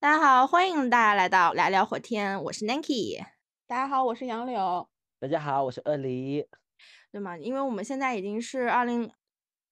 大家好，欢迎大家来到来聊火天，我是 Nanky。大家好，我是杨柳。大家好，我是二梨。对吗？因为我们现在已经是二零。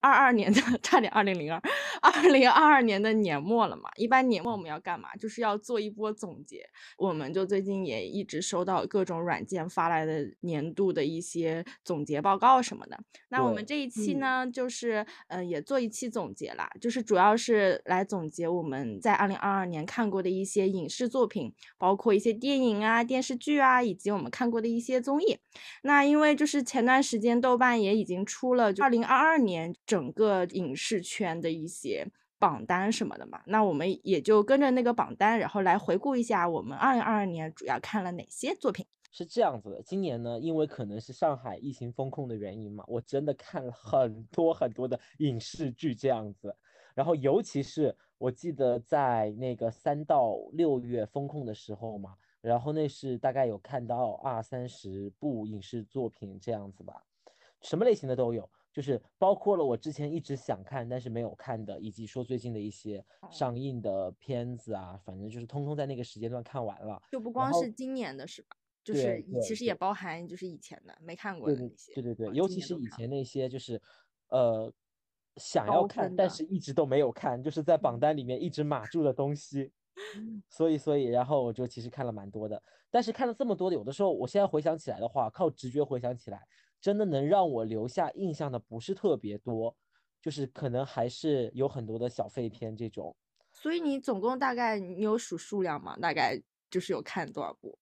二二年的差点二零零二，二零二二年的年末了嘛？一般年末我们要干嘛？就是要做一波总结。我们就最近也一直收到各种软件发来的年度的一些总结报告什么的。那我们这一期呢，就是嗯，也做一期总结啦，就是主要是来总结我们在二零二二年看过的一些影视作品，包括一些电影啊、电视剧啊，以及我们看过的一些综艺。那因为就是前段时间豆瓣也已经出了就二零二二年。整个影视圈的一些榜单什么的嘛，那我们也就跟着那个榜单，然后来回顾一下我们二零二二年主要看了哪些作品。是这样子的，今年呢，因为可能是上海疫情风控的原因嘛，我真的看了很多很多的影视剧这样子。然后尤其是我记得在那个三到六月风控的时候嘛，然后那是大概有看到二三十部影视作品这样子吧，什么类型的都有。就是包括了我之前一直想看但是没有看的，以及说最近的一些上映的片子啊，反正就是通通在那个时间段看完了。就不光是今年的是吧？就是其实也包含就是以前的没看过的那些。对对对，尤其是以前那些就是呃想要看但是一直都没有看，就是在榜单里面一直 码住的东西。所以所以然后我就其实看了蛮多的，但是看了这么多的，有的时候我现在回想起来的话，靠直觉回想起来。真的能让我留下印象的不是特别多，就是可能还是有很多的小废片这种。所以你总共大概你有数数量吗？大概就是有看多少部？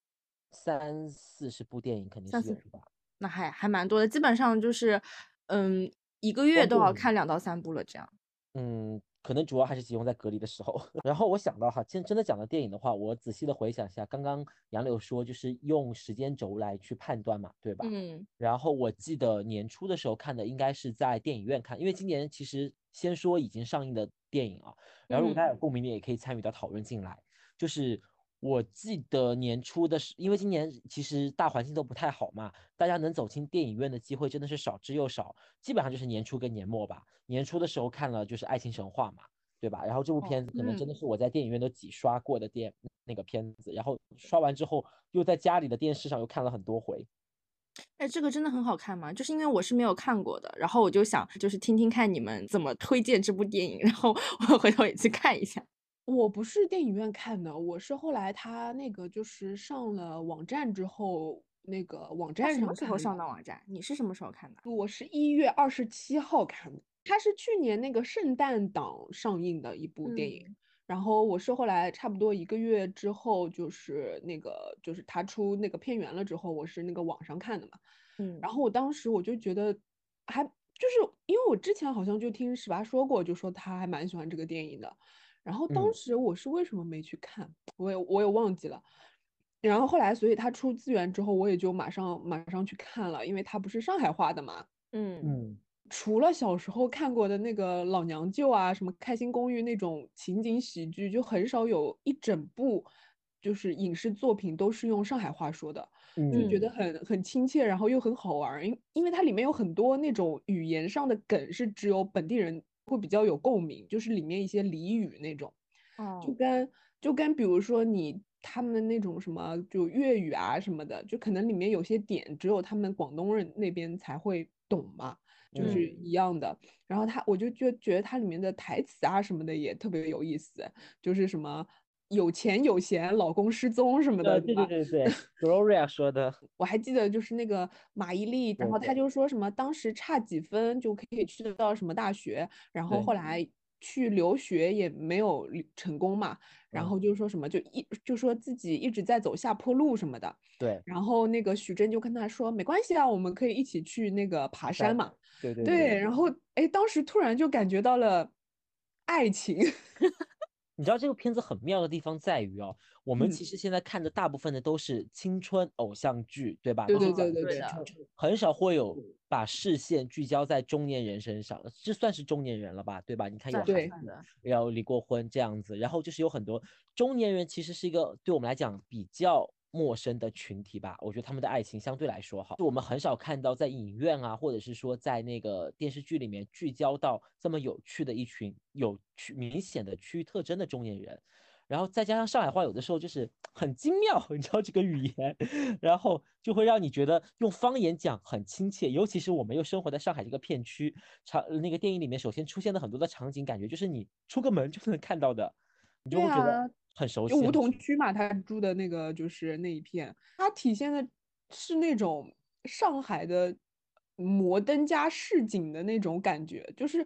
三四十部电影肯定是有吧？那还还蛮多的，基本上就是嗯一个月都要看两到三部了这样。嗯。可能主要还是集中在隔离的时候。然后我想到哈，现真的讲到电影的话，我仔细的回想一下，刚刚杨柳说就是用时间轴来去判断嘛，对吧？嗯。然后我记得年初的时候看的应该是在电影院看，因为今年其实先说已经上映的电影啊，然后如果大家有共鸣的也可以参与到讨论进来，就是。我记得年初的时，因为今年其实大环境都不太好嘛，大家能走进电影院的机会真的是少之又少，基本上就是年初跟年末吧。年初的时候看了就是《爱情神话》嘛，对吧？然后这部片子可能真的是我在电影院都几刷过的电那个片子，然后刷完之后又在家里的电视上又看了很多回。哎，这个真的很好看吗？就是因为我是没有看过的，然后我就想就是听听看你们怎么推荐这部电影，然后我回头也去看一下。我不是电影院看的，我是后来他那个就是上了网站之后，那个网站上什么时候上的网站？你是什么时候看的？我是一月二十七号看的，它是去年那个圣诞档上映的一部电影，然后我是后来差不多一个月之后，就是那个就是他出那个片源了之后，我是那个网上看的嘛，嗯，然后我当时我就觉得还就是因为我之前好像就听十八说过，就说他还蛮喜欢这个电影的。然后当时我是为什么没去看，我也我也忘记了。然后后来，所以他出资源之后，我也就马上马上去看了，因为他不是上海话的嘛。嗯嗯。除了小时候看过的那个老娘舅啊，什么开心公寓那种情景喜剧，就很少有一整部就是影视作品都是用上海话说的，就觉得很很亲切，然后又很好玩，因因为它里面有很多那种语言上的梗是只有本地人。会比较有共鸣，就是里面一些俚语那种，就跟就跟比如说你他们的那种什么就粤语啊什么的，就可能里面有些点只有他们广东人那边才会懂嘛，就是一样的。然后他我就觉觉得它里面的台词啊什么的也特别有意思，就是什么。有钱有闲，老公失踪什么的，对对对对，Gloria 说的，我还记得就是那个马伊琍，然后他就。说什么当时差几分就可以去得到什么大学，然后后。来去留学也没有成功嘛，然后。就说什么就一就说自己一直在走下坡路什么的，对，然后那个许峥就跟他说没关系啊，我们可以一起去那个爬山嘛，对对。对，然。后哎，当时突然就感觉到了爱情。你知道这个片子很妙的地方在于哦，我们其实现在看的大部分的都是青春偶像剧，对吧？对对对对对，很少会有把视线聚焦在中年人身上，这算是中年人了吧？对吧？你看有孩子，要离过婚这样子，然后就是有很多中年人，其实是一个对我们来讲比较。陌生的群体吧，我觉得他们的爱情相对来说好，就我们很少看到在影院啊，或者是说在那个电视剧里面聚焦到这么有趣的一群有区明显的区域特征的中年人。然后再加上上海话有的时候就是很精妙，你知道这个语言，然后就会让你觉得用方言讲很亲切。尤其是我们又生活在上海这个片区，场那个电影里面首先出现的很多的场景，感觉就是你出个门就能看到的，你就会觉得很熟悉。梧桐区嘛，他住的那个就是那一片，它体现的是那种上海的。摩登加市井的那种感觉，就是，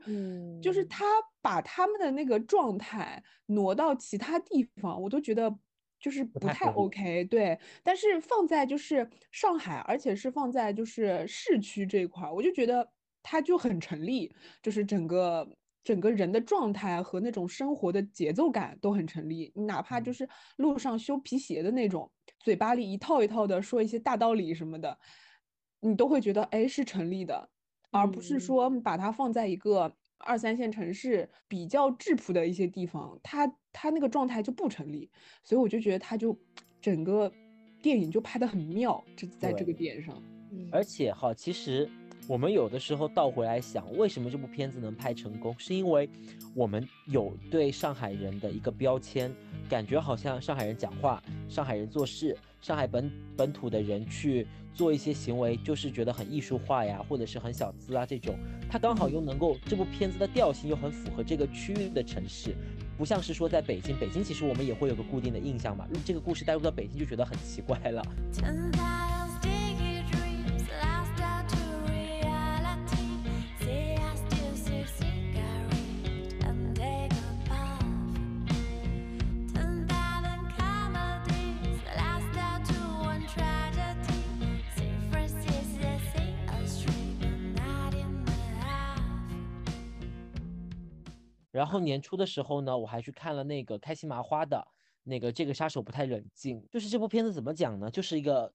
就是他把他们的那个状态挪到其他地方，我都觉得就是不太 OK。对，但是放在就是上海，而且是放在就是市区这一块，我就觉得它就很成立，就是整个整个人的状态和那种生活的节奏感都很成立。你哪怕就是路上修皮鞋的那种，嘴巴里一套一套的说一些大道理什么的。你都会觉得哎是成立的，而不是说把它放在一个二三线城市比较质朴的一些地方，它它那个状态就不成立。所以我就觉得它就整个电影就拍得很妙，这在这个点上。而且哈，其实我们有的时候倒回来想，为什么这部片子能拍成功，是因为我们有对上海人的一个标签，感觉好像上海人讲话、上海人做事、上海本本土的人去。做一些行为就是觉得很艺术化呀，或者是很小资啊这种，它刚好又能够这部片子的调性又很符合这个区域的城市，不像是说在北京，北京其实我们也会有个固定的印象嘛，这个故事带入到北京就觉得很奇怪了。然后年初的时候呢，我还去看了那个开心麻花的那个《这个杀手不太冷静》，就是这部片子怎么讲呢？就是一个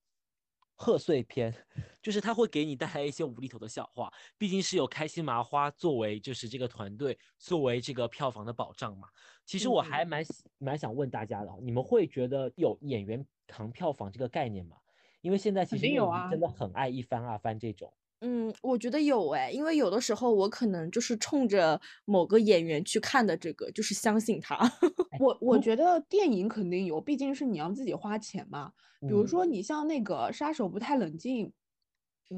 贺岁片，就是它会给你带来一些无厘头的笑话，毕竟是有开心麻花作为就是这个团队作为这个票房的保障嘛。其实我还蛮蛮想问大家的，你们会觉得有演员扛票房这个概念吗？因为现在其实有啊，真的很爱一番二番这种。嗯，我觉得有哎，因为有的时候我可能就是冲着某个演员去看的，这个就是相信他。我我觉得电影肯定有，毕竟是你要自己花钱嘛。比如说你像那个《杀手不太冷静》，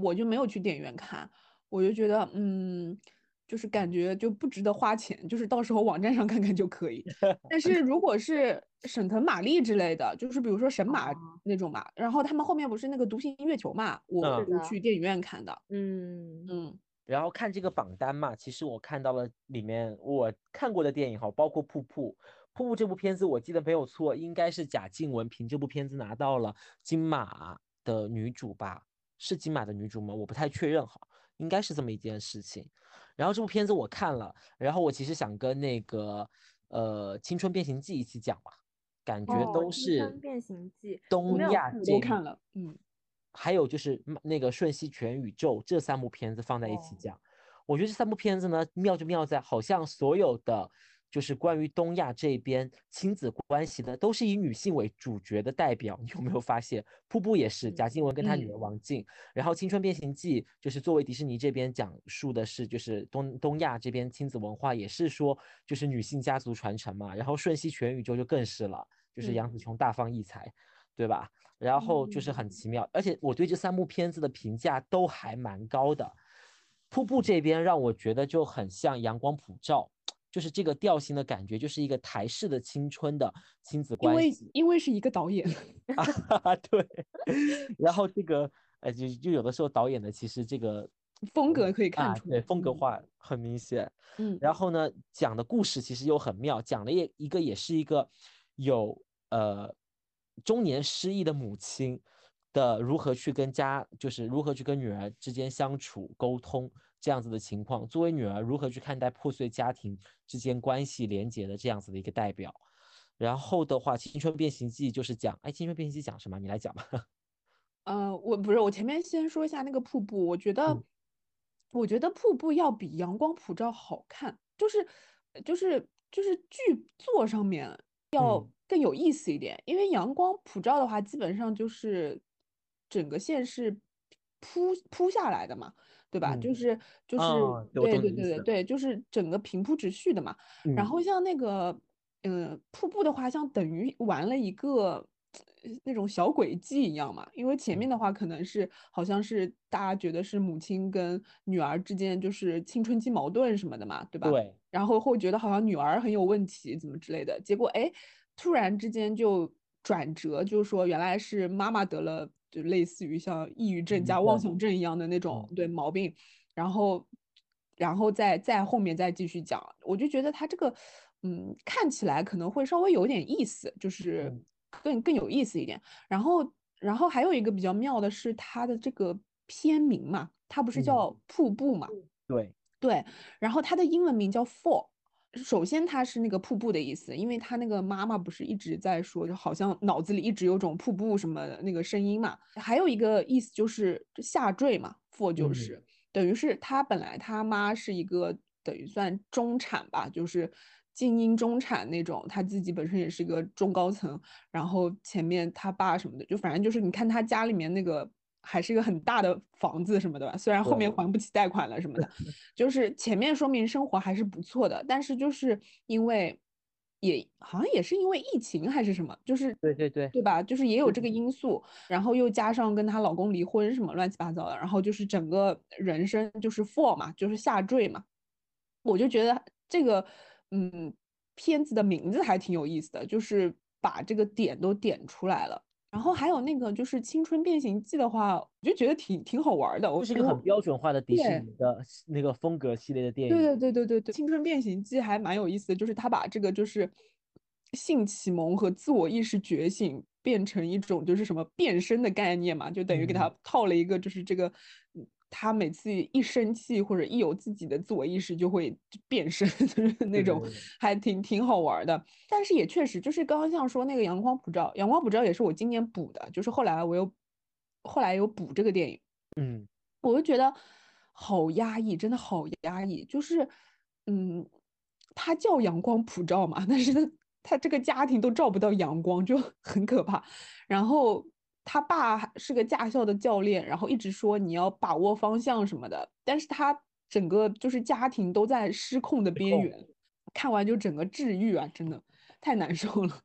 我就没有去电影院看，我就觉得嗯。就是感觉就不值得花钱，就是到时候网站上看看就可以。但是如果是沈腾、马丽之类的，就是比如说神马那种嘛，然后他们后面不是那个《独行月球》嘛，我是去电影院看的。嗯嗯。然后看这个榜单嘛，其实我看到了里面我看过的电影哈，包括《瀑布》。《瀑布》这部片子我记得没有错，应该是贾静雯凭这部片子拿到了金马的女主吧？是金马的女主吗？我不太确认哈，应该是这么一件事情。然后这部片子我看了，然后我其实想跟那个呃《青春变形记》一起讲嘛，感觉都是《变形记》东亚都看了，嗯，还有就是那个《瞬息全宇宙》这三部片子放在一起讲，我觉得这三部片子呢妙就妙在好像所有的。就是关于东亚这边亲子关系的，都是以女性为主角的代表。你有没有发现？瀑布也是贾静雯跟她女儿王静，然后《青春变形记》就是作为迪士尼这边讲述的是，就是东东亚这边亲子文化，也是说就是女性家族传承嘛。然后《瞬息全宇宙》就更是了，就是杨紫琼大放异彩，对吧？然后就是很奇妙，而且我对这三部片子的评价都还蛮高的。瀑布这边让我觉得就很像《阳光普照》。就是这个调性的感觉，就是一个台式的青春的亲子关系。因为因为是一个导演，对。然后这个呃，就就有的时候导演的其实这个风格可以看出来，对风格化很明显。嗯。然后呢，讲的故事其实又很妙，讲了一一个也是一个有呃中年失意的母亲的如何去跟家，就是如何去跟女儿之间相处沟通。这样子的情况，作为女儿如何去看待破碎家庭之间关系连结的这样子的一个代表。然后的话，《青春变形记》就是讲，哎，《青春变形记》讲什么？你来讲吧。呃，我不是，我前面先说一下那个瀑布，我觉得，我觉得瀑布要比《阳光普照》好看，就是，就是就是剧作上面要更有意思一点。因为《阳光普照》的话，基本上就是整个线是铺铺下来的嘛。对吧？就是就是对对对对对，就是整个平铺直叙的嘛。然后像那个嗯，瀑布的话，像等于玩了一个那种小轨迹一样嘛。因为前面的话，可能是好像是大家觉得是母亲跟女儿之间就是青春期矛盾什么的嘛，对吧？对。然后会觉得好像女儿很有问题，怎么之类的。结果哎，突然之间就转折，就是说原来是妈妈得了，就类似于像抑郁症加妄想症一样的那种对毛病，然后，然后再再后面再继续讲，我就觉得他这个。嗯，看起来可能会稍微有点意思，就是更更有意思一点。然后，然后还有一个比较妙的是它的这个片名嘛，它不是叫瀑布嘛？对对。然后它的英文名叫 Fall。首先它是那个瀑布的意思，因为他那个妈妈不是一直在说，就好像脑子里一直有种瀑布什么那个声音嘛。还有一个意思就是下坠嘛，for 就是等于是他本来他妈是一个等于算中产吧，就是。精英中产那种，他自己本身也是一个中高层，然后前面他爸什么的，就反正就是你看他家里面那个还是一个很大的房子什么的吧，虽然后面还不起贷款了什么的，就是前面说明生活还是不错的，但是就是因为也好像也是因为疫情还是什么，就是对对对对吧？就是也有这个因素，然后又加上跟她老公离婚什么乱七八糟的，然后就是整个人生就是 fall 嘛，就是下坠嘛，我就觉得这个。嗯，片子的名字还挺有意思的，就是把这个点都点出来了。然后还有那个就是《青春变形记》的话，我就觉得挺挺好玩的。我是一个很标准化的迪士尼的那个风格系列的电影。对对对对对对，《青春变形记》还蛮有意思的，就是他把这个就是性启蒙和自我意识觉醒变成一种就是什么变身的概念嘛，就等于给他套了一个就是这个。他每次一生气或者一有自己的自我意识，就会变身，就是那种还挺挺好玩的。但是也确实，就是刚刚像说那个阳光普照，阳光普照也是我今年补的，就是后来我又后来又补这个电影，嗯，我就觉得好压抑，真的好压抑。就是嗯，他叫阳光普照嘛，但是他他这个家庭都照不到阳光，就很可怕。然后。他爸是个驾校的教练，然后一直说你要把握方向什么的，但是他整个就是家庭都在失控的边缘，看完就整个治愈啊，真的太难受了。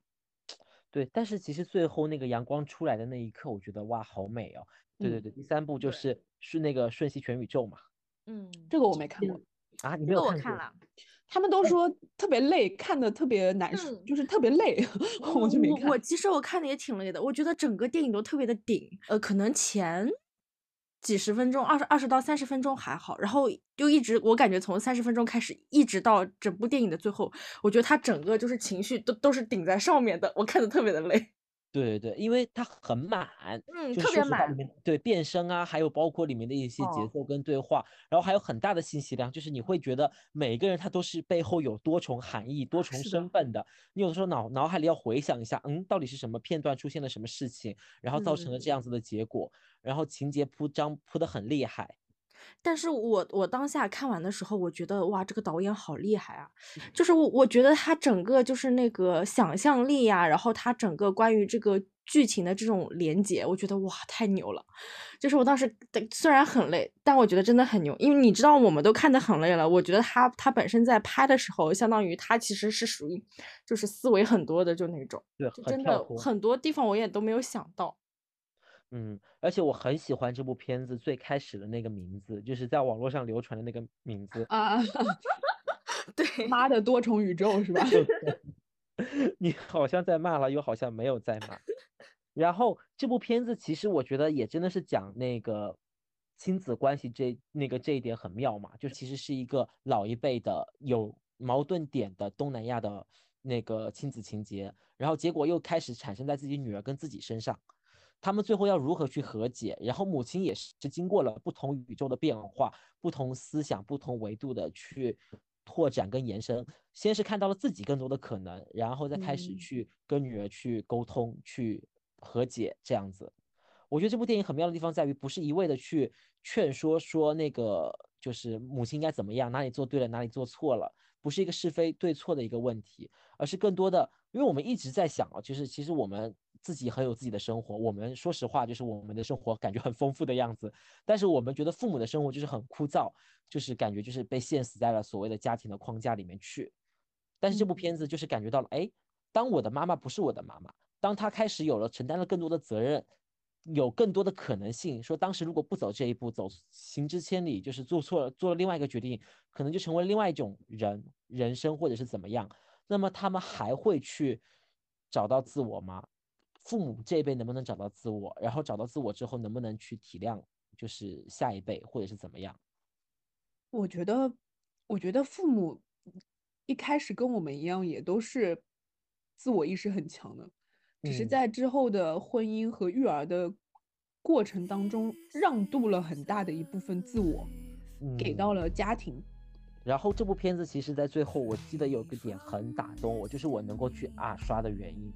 对，但是其实最后那个阳光出来的那一刻，我觉得哇，好美哦。对对对，第三部就是是那个瞬息全宇宙嘛。嗯，这个我没看过啊，你没有看了。他们都说特别累，看的特别难受，就是特别累，我就没看。我其实我看的也挺累的，我觉得整个电影都特别的顶。呃，可能前几十分钟，二十二十到三十分钟还好，然后就一直我感觉从三十分钟开始，一直到整部电影的最后，我觉得他整个就是情绪都都是顶在上面的，我看的特别的累。对对对，因为它很满，嗯，特别满。对变声啊，还有包括里面的一些节奏跟对话，然后还有很大的信息量，就是你会觉得每个人他都是背后有多重含义、多重身份的。你有的时候脑脑海里要回想一下，嗯，到底是什么片段出现了什么事情，然后造成了这样子的结果，然后情节铺张铺的很厉害。但是我我当下看完的时候，我觉得哇，这个导演好厉害啊！就是我我觉得他整个就是那个想象力呀，然后他整个关于这个剧情的这种连接，我觉得哇，太牛了！就是我当时虽然很累，但我觉得真的很牛，因为你知道我们都看得很累了。我觉得他他本身在拍的时候，相当于他其实是属于就是思维很多的就那种，对，真的很多地方我也都没有想到。嗯，而且我很喜欢这部片子最开始的那个名字，就是在网络上流传的那个名字啊。对，妈的多重宇宙是吧？你好像在骂了，又好像没有在骂。然后这部片子其实我觉得也真的是讲那个亲子关系这那个这一点很妙嘛，就其实是一个老一辈的有矛盾点的东南亚的那个亲子情节，然后结果又开始产生在自己女儿跟自己身上。他们最后要如何去和解？然后母亲也是经过了不同宇宙的变化、不同思想、不同维度的去拓展跟延伸。先是看到了自己更多的可能，然后再开始去跟女儿去沟通、去和解这样子。我觉得这部电影很妙的地方在于，不是一味的去劝说说那个就是母亲应该怎么样，哪里做对了，哪里做错了，不是一个是非对错的一个问题，而是更多的，因为我们一直在想啊，就是其实我们。自己很有自己的生活，我们说实话就是我们的生活感觉很丰富的样子，但是我们觉得父母的生活就是很枯燥，就是感觉就是被限死在了所谓的家庭的框架里面去。但是这部片子就是感觉到了，哎，当我的妈妈不是我的妈妈，当她开始有了承担了更多的责任，有更多的可能性，说当时如果不走这一步，走行之千里，就是做错了，做了另外一个决定，可能就成为另外一种人人生，或者是怎么样，那么他们还会去找到自我吗？父母这一辈能不能找到自我？然后找到自我之后，能不能去体谅，就是下一辈，或者是怎么样？我觉得，我觉得父母一开始跟我们一样，也都是自我意识很强的，只是在之后的婚姻和育儿的过程当中，让渡了很大的一部分自我，给到了家庭。然后这部片子其实，在最后，我记得有个点很打动我，就是我能够去啊刷的原因。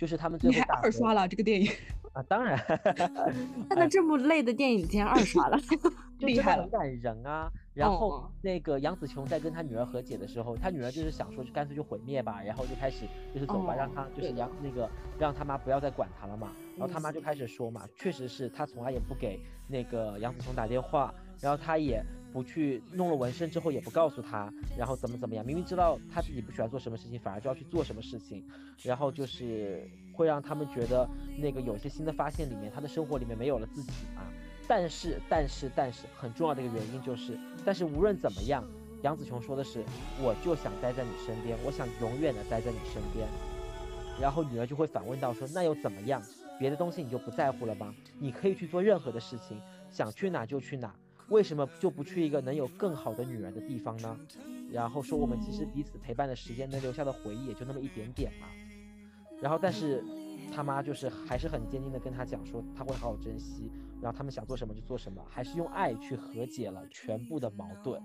就是他们最后你还二刷了这个电影啊？当然，看到这么累的电影竟然二刷了，厉害了，很感人啊。然后那个杨紫琼在跟他女儿和解的时候，他女儿就是想说，就干脆就毁灭吧，然后就开始就是走吧，让他就是杨那个让他妈不要再管他了嘛。然后他妈就开始说嘛，确实是他从来也不给那个杨紫琼打电话，然后他也。不去弄了纹身之后也不告诉他，然后怎么怎么样，明明知道他自己不喜欢做什么事情，反而就要去做什么事情，然后就是会让他们觉得那个有些新的发现里面，他的生活里面没有了自己嘛。但是但是但是很重要的一个原因就是，但是无论怎么样，杨紫琼说的是，我就想待在你身边，我想永远的待在你身边。然后女儿就会反问到说，那又怎么样？别的东西你就不在乎了吗？你可以去做任何的事情，想去哪就去哪。为什么就不去一个能有更好的女儿的地方呢？然后说我们其实彼此陪伴的时间能留下的回忆也就那么一点点嘛。然后但是他妈就是还是很坚定的跟他讲说他会好好珍惜，然后他们想做什么就做什么，还是用爱去和解了全部的矛盾。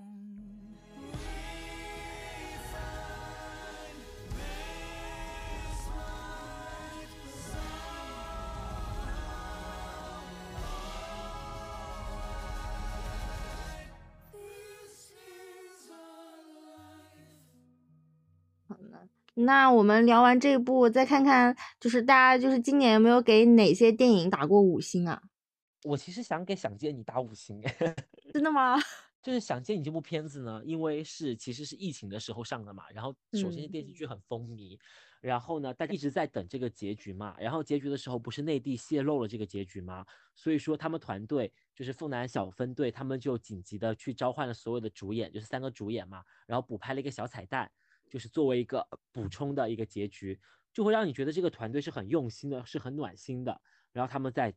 那我们聊完这部，再看看就是大家就是今年有没有给哪些电影打过五星啊？我其实想给《想见你》打五星，真的吗？就是《想见你》这部片子呢，因为是其实是疫情的时候上的嘛，然后首先是电视剧很风靡，然后呢大家一直在等这个结局嘛，然后结局的时候不是内地泄露了这个结局吗？所以说他们团队就是凤南小分队，他们就紧急的去召唤了所有的主演，就是三个主演嘛，然后补拍了一个小彩蛋。就是作为一个补充的一个结局，就会让你觉得这个团队是很用心的，是很暖心的。然后他们在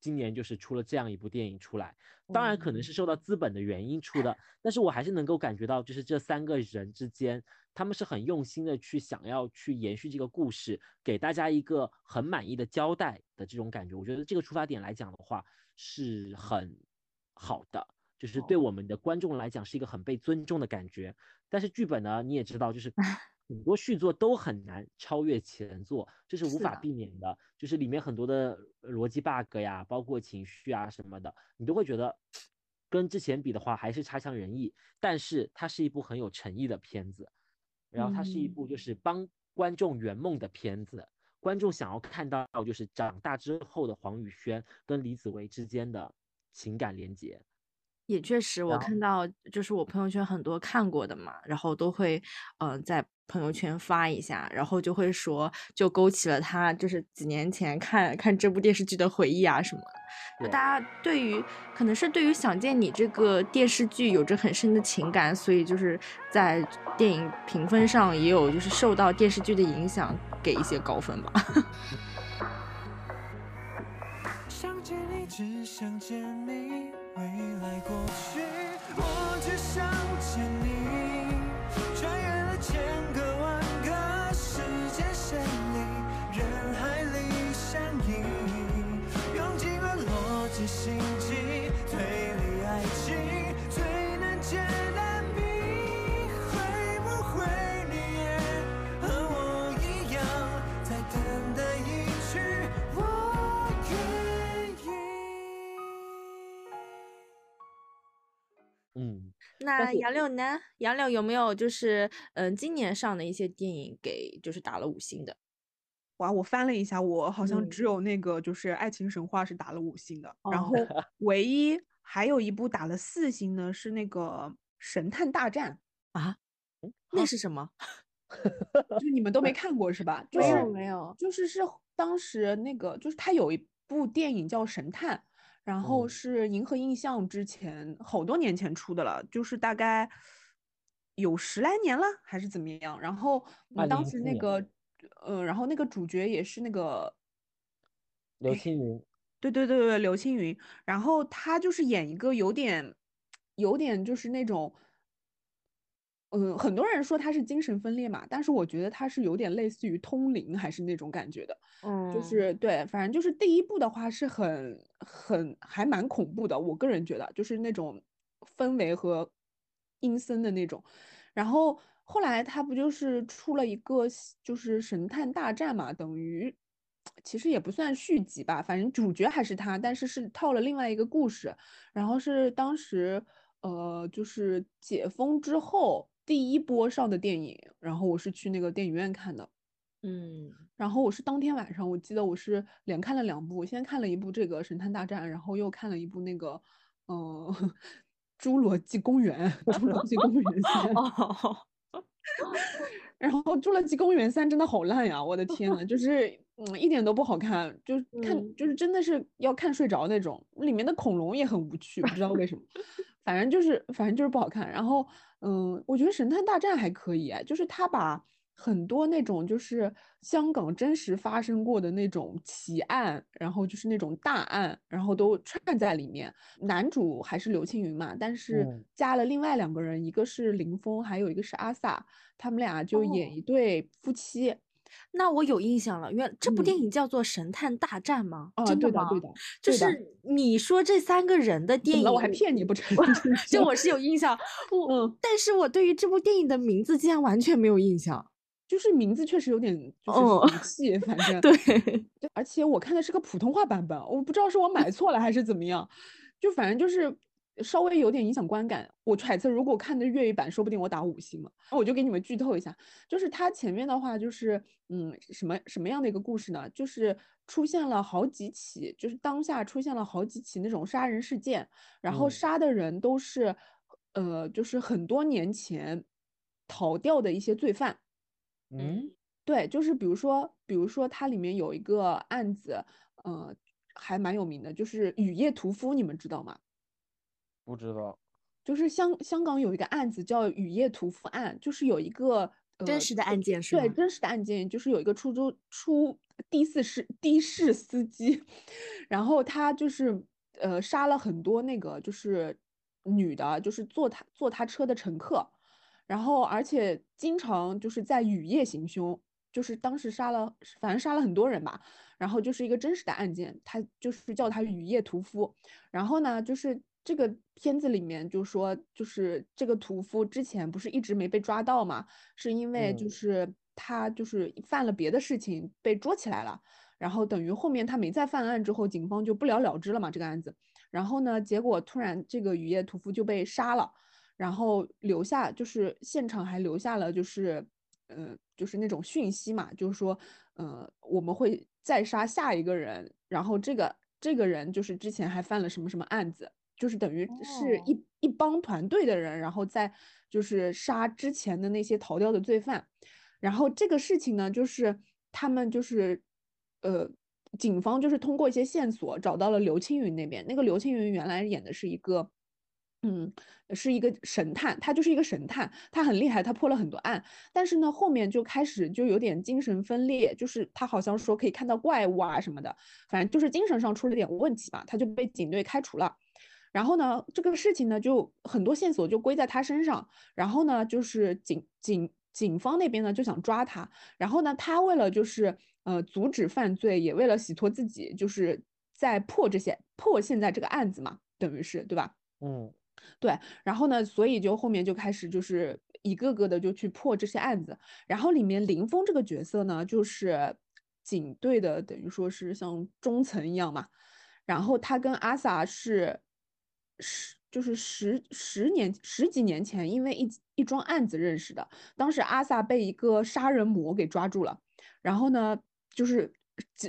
今年就是出了这样一部电影出来，当然可能是受到资本的原因出的，但是我还是能够感觉到，就是这三个人之间，他们是很用心的去想要去延续这个故事，给大家一个很满意的交代的这种感觉。我觉得这个出发点来讲的话是很好的。就是对我们的观众来讲是一个很被尊重的感觉，但是剧本呢，你也知道，就是 很多续作都很难超越前作，这是无法避免的。就是里面很多的逻辑 bug 呀，包括情绪啊什么的，你都会觉得 跟之前比的话还是差强人意。但是它是一部很有诚意的片子，然后它是一部就是帮观众圆梦的片子，观众想要看到就是长大之后的黄宇轩跟李子维之间的情感连接。也确实，我看到就是我朋友圈很多看过的嘛，然后都会嗯在朋友圈发一下，然后就会说就勾起了他就是几年前看看这部电视剧的回忆啊什么。就大家对于可能是对于《想见你》这个电视剧有着很深的情感，所以就是在电影评分上也有就是受到电视剧的影响，给一些高分吧。想见你，只想见你。在过去，我只想见你，那杨柳呢？杨柳有没有就是嗯，今年上的一些电影给就是打了五星的？哇，我翻了一下，我好像只有那个就是《爱情神话》是打了五星的，然后 唯一还有一部打了四星呢，是那个《神探大战》啊，那是什么？就你们都没看过是吧？没有没有，就是是当时那个，就是他有一部电影叫《神探》，然后是银河印象之前好多年前出的了，就是大概有十来年了还是怎么样？然后当时那个，呃，然后那个主角也是那个刘青云。对对对对，刘青云，然后他就是演一个有点，有点就是那种，嗯，很多人说他是精神分裂嘛，但是我觉得他是有点类似于通灵还是那种感觉的，嗯，就是对，反正就是第一部的话是很很还蛮恐怖的，我个人觉得就是那种氛围和阴森的那种，然后后来他不就是出了一个就是神探大战嘛，等于。其实也不算续集吧，反正主角还是他，但是是套了另外一个故事。然后是当时，呃，就是解封之后第一波上的电影。然后我是去那个电影院看的，嗯。然后我是当天晚上，我记得我是连看了两部，先看了一部这个《神探大战》，然后又看了一部那个，嗯，《侏罗纪公园》。侏罗纪公园三。然后《侏罗纪公园三》真的好烂呀！我的天呐，就是嗯，一点都不好看，就 看就是真的是要看睡着那种。里面的恐龙也很无趣，不知道为什么，反正就是反正就是不好看。然后嗯，我觉得《神探大战》还可以，就是他把。很多那种就是香港真实发生过的那种奇案，然后就是那种大案，然后都串在里面。男主还是刘青云嘛，但是加了另外两个人，一个是林峰，还有一个是阿 sa，他们俩就演一对夫妻。那我有印象了，原这部电影叫做《神探大战》吗？真的吗？对的，就是你说这三个人的电影，我还骗你不成？就我是有印象，我，但是我对于这部电影的名字竟然完全没有印象。就是名字确实有点就是俗气，反正对，而且我看的是个普通话版本，我不知道是我买错了还是怎么样，就反正就是稍微有点影响观感。我揣测如果看的粤语版，说不定我打五星了。我就给你们剧透一下，就是它前面的话就是嗯什么什么样的一个故事呢？就是出现了好几起，就是当下出现了好几起那种杀人事件，然后杀的人都是呃就是很多年前逃掉的一些罪犯。嗯，对，就是比如说，比如说它里面有一个案子，呃，还蛮有名的，就是雨夜屠夫，你们知道吗？不知道。就是香香港有一个案子叫雨夜屠夫案，就是有一个真实的案件是对，真实的案件，就是有一个出租出的士司的士司机，然后他就是呃杀了很多那个就是女的，就是坐他坐他车的乘客。然后，而且经常就是在雨夜行凶，就是当时杀了，反正杀了很多人吧。然后就是一个真实的案件，他就是叫他雨夜屠夫。然后呢，就是这个片子里面就说，就是这个屠夫之前不是一直没被抓到嘛，是因为就是他就是犯了别的事情被捉起来了。然后等于后面他没再犯案之后，警方就不了了之了嘛这个案子。然后呢，结果突然这个雨夜屠夫就被杀了。然后留下就是现场还留下了就是，呃，就是那种讯息嘛，就是说，呃，我们会再杀下一个人，然后这个这个人就是之前还犯了什么什么案子，就是等于是一一帮团队的人，然后在就是杀之前的那些逃掉的罪犯，然后这个事情呢，就是他们就是，呃，警方就是通过一些线索找到了刘青云那边，那个刘青云原来演的是一个。嗯，是一个神探，他就是一个神探，他很厉害，他破了很多案。但是呢，后面就开始就有点精神分裂，就是他好像说可以看到怪物啊什么的，反正就是精神上出了点问题吧，他就被警队开除了。然后呢，这个事情呢，就很多线索就归在他身上。然后呢，就是警警警方那边呢就想抓他。然后呢，他为了就是呃阻止犯罪，也为了洗脱自己，就是在破这些破现在这个案子嘛，等于是对吧？嗯。对，然后呢，所以就后面就开始就是一个个的就去破这些案子，然后里面林峰这个角色呢，就是警队的等于说是像中层一样嘛，然后他跟阿 sa 是十就是十十年十几年前因为一一桩案子认识的，当时阿 sa 被一个杀人魔给抓住了，然后呢就是。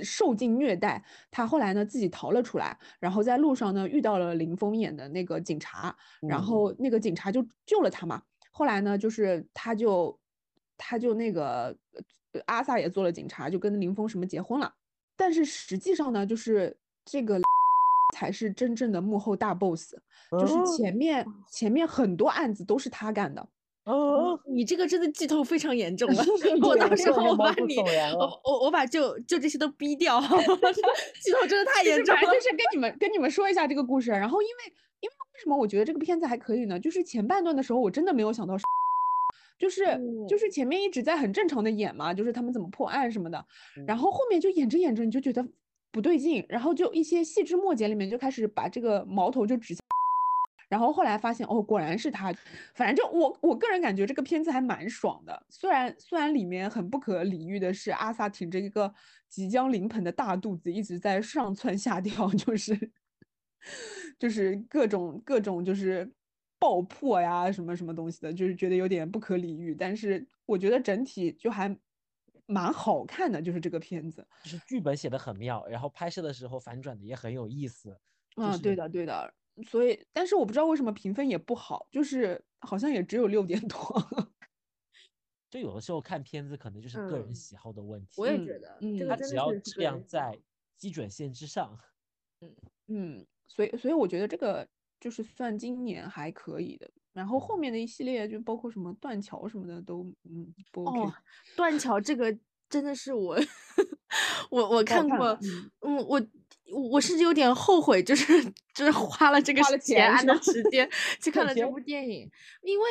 受尽虐待，他后来呢自己逃了出来，然后在路上呢遇到了林峰演的那个警察，然后那个警察就救了他嘛。后来呢就是他就他就那个阿 sa 也做了警察，就跟林峰什么结婚了。但是实际上呢，就是这个才是真正的幕后大 boss，就是前面前面很多案子都是他干的。哦，你这个真的剧透非常严重了。我到时候我把你，我我我把就就这些都逼掉。剧透真的太严重了。就是跟你们 跟你们说一下这个故事。然后因为因为为什么我觉得这个片子还可以呢？就是前半段的时候我真的没有想到是，就是就是前面一直在很正常的演嘛，就是他们怎么破案什么的。然后后面就演着演着你就觉得不对劲，然后就一些细枝末节里面就开始把这个矛头就指向。然后后来发现哦，果然是他。反正就我我个人感觉这个片子还蛮爽的。虽然虽然里面很不可理喻的是阿萨挺着一个即将临盆的大肚子一直在上蹿下跳，就是就是各种各种就是爆破呀什么什么东西的，就是觉得有点不可理喻。但是我觉得整体就还蛮好看的，就是这个片子，就是剧本写的很妙，然后拍摄的时候反转的也很有意思。嗯，对的对的。所以，但是我不知道为什么评分也不好，就是好像也只有六点多。就有的时候看片子可能就是个人喜好的问题。我也觉得，嗯他只要质量在基准线之上。嗯嗯，所以所以我觉得这个就是算今年还可以的。然后后面的一系列就包括什么断桥什么的都嗯不 OK。断桥这个真的是我 我我看过，嗯我。我甚至有点后悔，就是就是花了这个钱的时间去看了这部电影，因为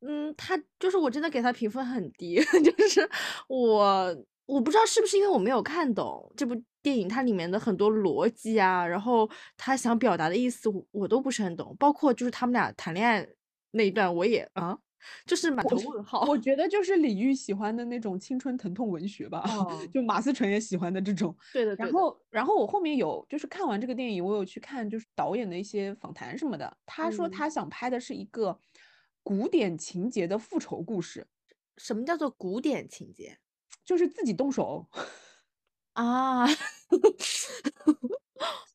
嗯，他就是我真的给他评分很低，就是我我不知道是不是因为我没有看懂这部电影它里面的很多逻辑啊，然后他想表达的意思我都不是很懂，包括就是他们俩谈恋爱那一段我也啊。就是满头问号，我 觉得就是李玉喜欢的那种青春疼痛文学吧，就马思纯也喜欢的这种。对的。然后，然后我后面有就是看完这个电影，我有去看就是导演的一些访谈什么的。他说他想拍的是一个古典情节的复仇故事。什么叫做古典情节？就是自己动手啊。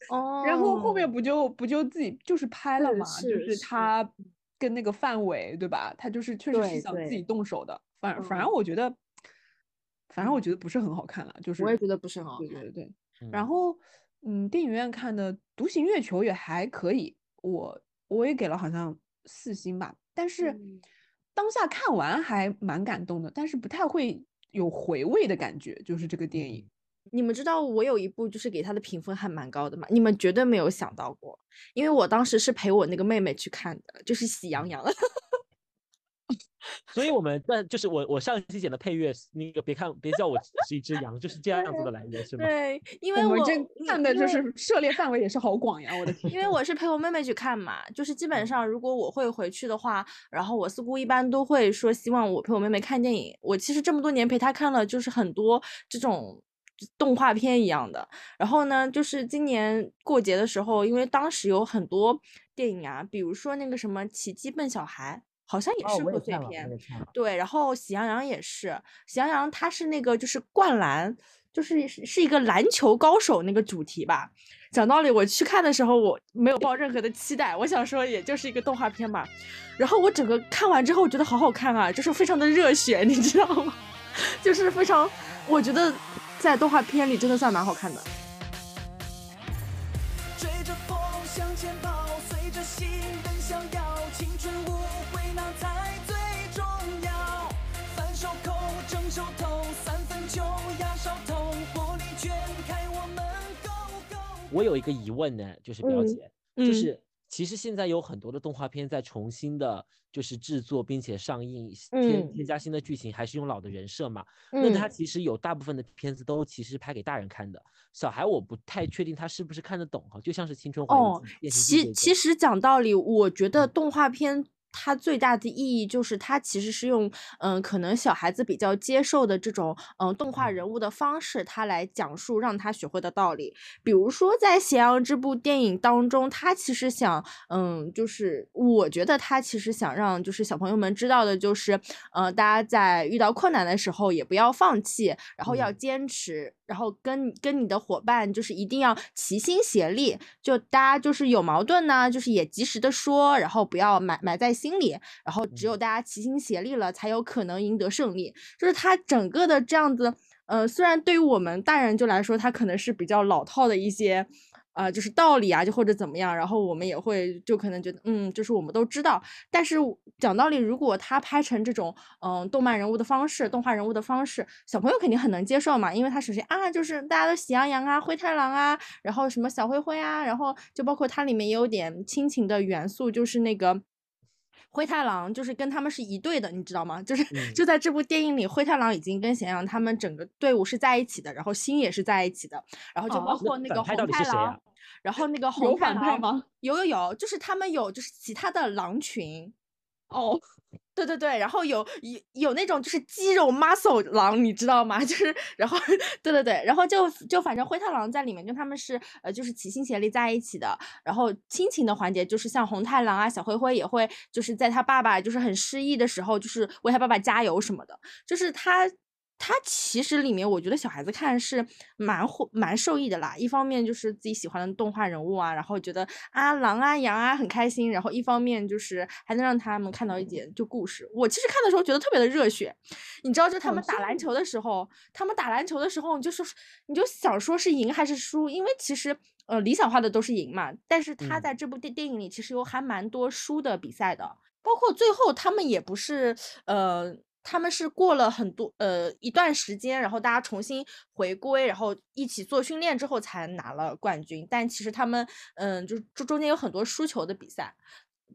哦。然后后面不就不就自己就是拍了嘛？就是他。跟那个范伟对吧？他就是确实是想自己动手的。反反正我觉得，反正我觉得不是很好看了。就是我也觉得不是很好看。对对对。然后，嗯，电影院看的《独行月球》也还可以，我我也给了好像四星吧。但是当下看完还蛮感动的，但是不太会有回味的感觉，就是这个电影。你们知道我有一部就是给他的评分还蛮高的嘛？你们绝对没有想到过，因为我当时是陪我那个妹妹去看的，就是《喜羊羊》。所以我们在就是我我上一期剪的配乐，那个别看别叫我是一只羊，就是这样子的来源是吗？对，因为我们这看的就是涉猎范围也是好广呀，我的天！因为我是陪我妹妹去看嘛，就是基本上如果我会回去的话，然后我似乎一般都会说希望我陪我妹妹看电影。我其实这么多年陪她看了就是很多这种。动画片一样的，然后呢，就是今年过节的时候，因为当时有很多电影啊，比如说那个什么《奇迹笨小孩》，好像也是贺岁片，对，然后《喜羊羊》也是，《喜羊羊》它是那个就是灌篮，就是是一个篮球高手那个主题吧。讲道理，我去看的时候我没有抱任何的期待，我想说也就是一个动画片吧。然后我整个看完之后，我觉得好好看啊，就是非常的热血，你知道吗？就是非常，我觉得。在动画片里真的算蛮好看的。我有一个疑问呢，就是表姐，就是。其实现在有很多的动画片在重新的，就是制作并且上映，添添加新的剧情，还是用老的人设嘛？那它其实有大部分的片子都其实拍给大人看的，小孩我不太确定他是不是看得懂哈，就像是青春哦，其其实讲道理，我觉得动画片。它最大的意义就是，它其实是用，嗯，可能小孩子比较接受的这种，嗯，动画人物的方式，它来讲述让他学会的道理。比如说，在《咸阳》这部电影当中，他其实想，嗯，就是我觉得他其实想让，就是小朋友们知道的，就是，呃，大家在遇到困难的时候也不要放弃，然后要坚持。然后跟跟你的伙伴就是一定要齐心协力，就大家就是有矛盾呢，就是也及时的说，然后不要埋埋在心里，然后只有大家齐心协力了，才有可能赢得胜利。就是他整个的这样子，呃，虽然对于我们大人就来说，他可能是比较老套的一些。啊，就是道理啊，就或者怎么样，然后我们也会就可能觉得，嗯，就是我们都知道。但是讲道理，如果他拍成这种，嗯，动漫人物的方式，动画人物的方式，小朋友肯定很能接受嘛，因为他首先啊，就是大家都喜羊羊啊、灰太狼啊，然后什么小灰灰啊，然后就包括它里面也有点亲情的元素，就是那个。灰太狼就是跟他们是一队的，你知道吗？就是就在这部电影里，灰太狼已经跟咸阳他们整个队伍是在一起的，然后心也是在一起的，然后就包括那个红太狼，然后那个 红太狼吗？有有有，就是他们有就是其他的狼群。哦，对对对，然后有有有那种就是肌肉 muscle 狼，你知道吗？就是然后对对对，然后就就反正灰太狼在里面跟他们是呃就是齐心协力在一起的。然后亲情的环节就是像红太狼啊，小灰灰也会就是在他爸爸就是很失意的时候，就是为他爸爸加油什么的，就是他。它其实里面，我觉得小孩子看是蛮蛮受益的啦。一方面就是自己喜欢的动画人物啊，然后觉得啊狼啊羊啊很开心。然后一方面就是还能让他们看到一点就故事。我其实看的时候觉得特别的热血，你知道，就他们打篮球的时候，他们打篮球的时候，就是你就想说是赢还是输，因为其实呃理想化的都是赢嘛。但是他在这部电电影里其实有还蛮多输的比赛的，包括最后他们也不是呃。他们是过了很多呃一段时间，然后大家重新回归，然后一起做训练之后才拿了冠军。但其实他们嗯，就中中间有很多输球的比赛，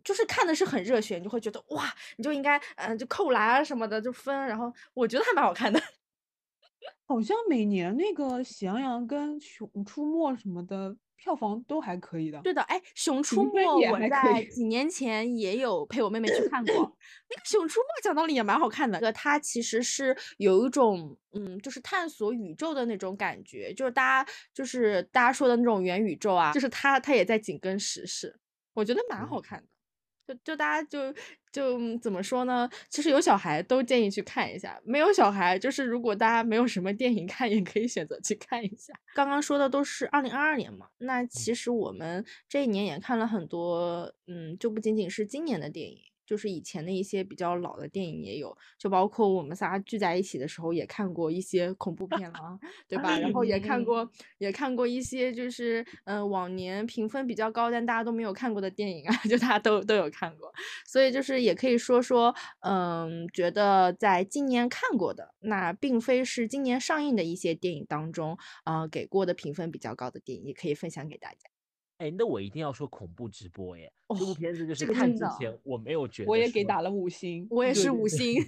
就是看的是很热血，你就会觉得哇，你就应该嗯就扣篮啊什么的就分，然后我觉得还蛮好看的。好像每年那个喜羊羊跟熊出没什么的。票房都还可以的，对的，哎，《熊出没》我在几年前也有陪我妹妹去 看过，那个《熊出没》讲道理也蛮好看的，个它其实是有一种，嗯，就是探索宇宙的那种感觉，就是大家就是大家说的那种元宇宙啊，就是它它也在紧跟时事，我觉得蛮好看的。就就大家就就怎么说呢？其实有小孩都建议去看一下，没有小孩就是如果大家没有什么电影看，也可以选择去看一下。刚刚说的都是二零二二年嘛，那其实我们这一年也看了很多，嗯，就不仅仅是今年的电影。就是以前的一些比较老的电影也有，就包括我们仨聚在一起的时候也看过一些恐怖片了，对吧？然后也看过，也看过一些就是嗯往年评分比较高但大家都没有看过的电影啊，就大家都都有看过，所以就是也可以说说，嗯，觉得在今年看过的那并非是今年上映的一些电影当中啊给过的评分比较高的电影，也可以分享给大家。哎，那我一定要说恐怖直播耶！这部片子就是看之前我没有觉得，我也给打了五星，我也是五星，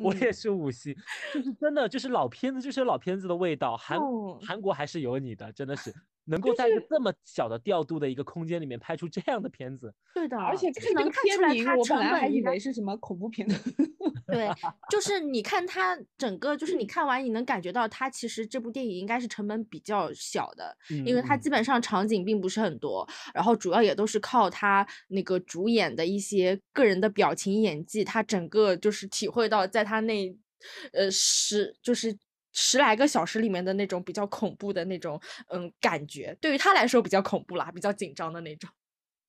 我也是五星，就是真的就是老片子，就是老片子的味道。韩韩国还是有你的，真的是。能够在一个这么小的调度的一个空间里面拍出这样的片子，对的，而且看这个片名，我本来还以为是什么恐怖片呢。对，就是你看他整个，就是你看完你能感觉到他其实这部电影应该是成本比较小的，因为它基本上场景并不是很多，然后主要也都是靠他那个主演的一些个人的表情演技，他整个就是体会到在他那，呃，是就是。十来个小时里面的那种比较恐怖的那种，嗯，感觉对于他来说比较恐怖啦，比较紧张的那种。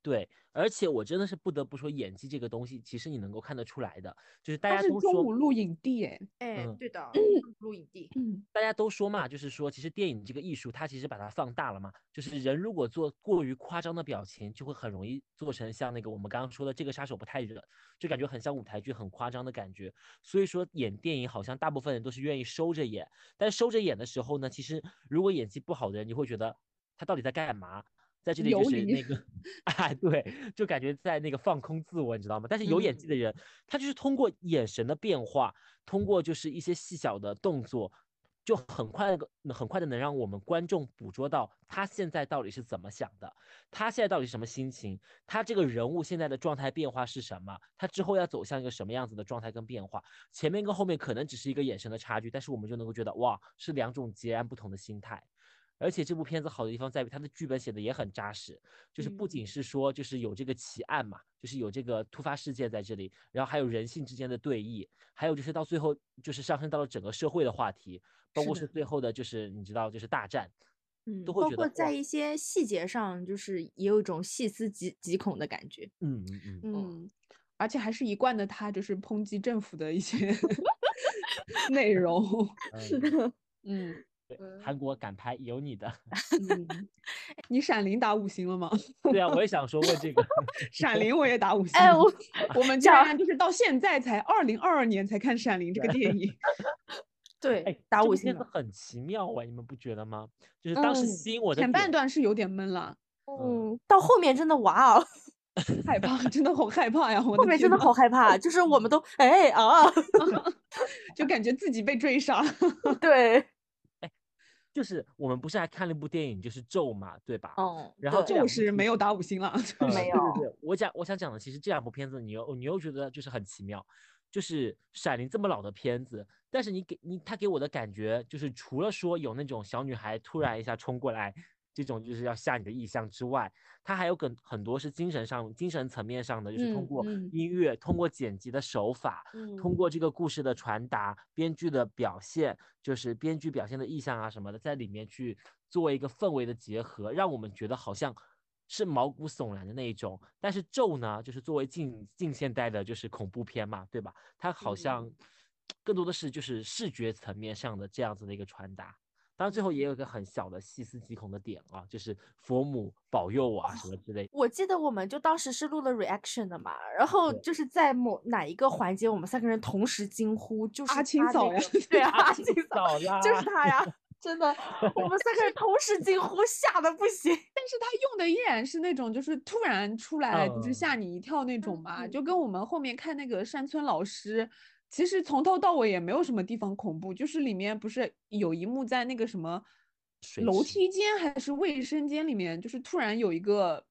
对。而且我真的是不得不说，演技这个东西，其实你能够看得出来的，就是大家都说中午录影帝，哎，哎，对的，录影帝，大家都说嘛，就是说，其实电影这个艺术，它其实把它放大了嘛，就是人如果做过于夸张的表情，就会很容易做成像那个我们刚刚说的这个杀手不太冷，就感觉很像舞台剧，很夸张的感觉。所以说演电影好像大部分人都是愿意收着演，但收着演的时候呢，其实如果演技不好的人，你会觉得他到底在干嘛？在这里就是那个，哎，对，就感觉在那个放空自我，你知道吗？但是有演技的人，他就是通过眼神的变化，通过就是一些细小的动作，就很快很快的能让我们观众捕捉到他现在到底是怎么想的，他现在到底是什么心情，他这个人物现在的状态变化是什么，他之后要走向一个什么样子的状态跟变化，前面跟后面可能只是一个眼神的差距，但是我们就能够觉得哇，是两种截然不同的心态。而且这部片子好的地方在于它的剧本写的也很扎实，就是不仅是说就是有这个奇案嘛，就是有这个突发事件在这里，然后还有人性之间的对弈，还有就是到最后就是上升到了整个社会的话题，包括是最后的就是你知道就是大战，嗯，都会觉得包括在一些细节上，就是也有一种细思极极恐的感觉。嗯嗯嗯，嗯，而且还是一贯的，他就是抨击政府的一些 内容。是的，嗯，对，韩国敢拍有你的，嗯你闪灵打五星了吗？对啊，我也想说问这个，闪灵我也打五 星。哎，我我们居这样然就是到现在才二零二二年才看《闪灵》这个电影。对哎，打五星了。片子很奇妙哎，你们不觉得吗？就是当时嗯吸引我的前半段是有点闷了，嗯，到后面真的哇哦，害怕，真的好害怕呀！我后面真的好害怕，就是我们都哎啊，就感觉自己被追杀。对，就是我们不是还看了一部电影，就是咒嘛，对吧？哦，然后这两部就是没有打五星了，就 没有对对对，我讲我想讲的，其实这两部片子，你又你又觉得就是很奇妙，就是《闪灵》这么老的片子，但是你给你他给我的感觉，就是除了说有那种小女孩突然一下冲过来，这种就是要下你的意象之外，它还有很很多是精神上、精神层面上的，就是通过音乐、通过剪辑的手法，通嗯过这个故事的传达、编剧的表现，就是编剧表现的意象啊什么的，在里面去做一个氛围的结合，让我们觉得好像是毛骨悚然的那一种。但是咒呢，就是作为近近现代的，就是恐怖片嘛，对吧？它好像更多的是就是视觉层面上的这样子的一个传达。当然，最后也有一个很小的细思极恐的点啊，就是佛母保佑我啊什么之类的。我记得我们就当时是录了 reaction 的嘛，然后就是在某哪一个环节，我们三个人同时惊呼，就是阿青嫂呀对啊，阿青嫂早啦，就是他呀，真的，我们三个人同时惊呼，吓得不行。但是他用的依然是那种就是突然出来就是嗯吓你一跳那种吧，嗯就跟我们后面看那个山村老师，其实从头到尾也没有什么地方恐怖，就是里面不是有一幕在那个什么楼梯间还是卫生间里面，就是突然有一个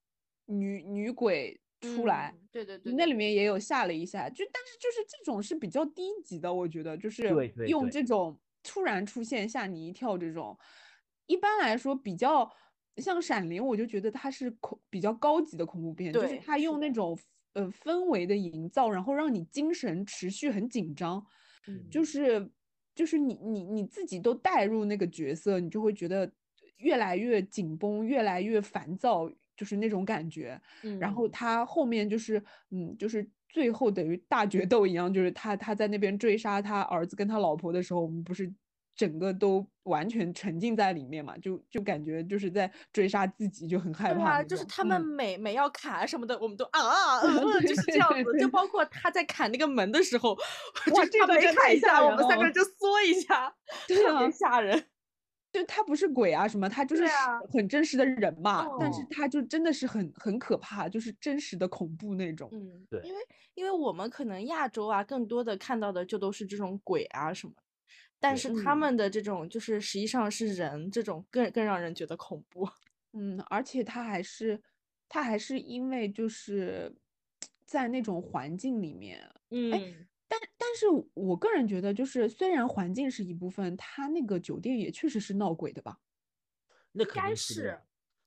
女女鬼出来。嗯，对对对，那里面也有吓了一下，就但是就是这种是比较低级的，我觉得就是用这种突然出现吓你一跳这种，一般来说比较像《闪灵》，我就觉得它是恐比较高级的恐怖片，就是对它用那种呃氛围的营造，然后让你精神持续很紧张，嗯。就是就是你你你自己都带入那个角色，你就会觉得越来越紧绷，越来越烦躁，就是那种感觉。然后嗯。他后面就是，嗯，就是最后等于大决斗一样，就是他他在那边追杀他儿子跟他老婆的时候，我们不是整个都完全沉浸在里面嘛，就就感觉就是在追杀自己，就很害对啊，怕就是他们嗯每每要砍什么的，我们都啊，嗯嗯 就是这样子。就包括他在砍那个门的时候，哇就是他个真太砍一下，我吓人了们三个人就缩一下，对特别啊吓人。就他不是鬼啊什么，他就是很真实的人嘛，但是哦他就真的是很很可怕，就是真实的恐怖那种。嗯，对因为因为我们可能亚洲啊，更多的看到的就都是这种鬼啊什么的，但是他们的这种就是实际上是人，这种更更让人觉得恐怖。嗯，而且他还是他还是因为就是在那种环境里面，嗯，但但是我个人觉得，就是虽然环境是一部分，他那个酒店也确实是闹鬼的吧？那肯该定是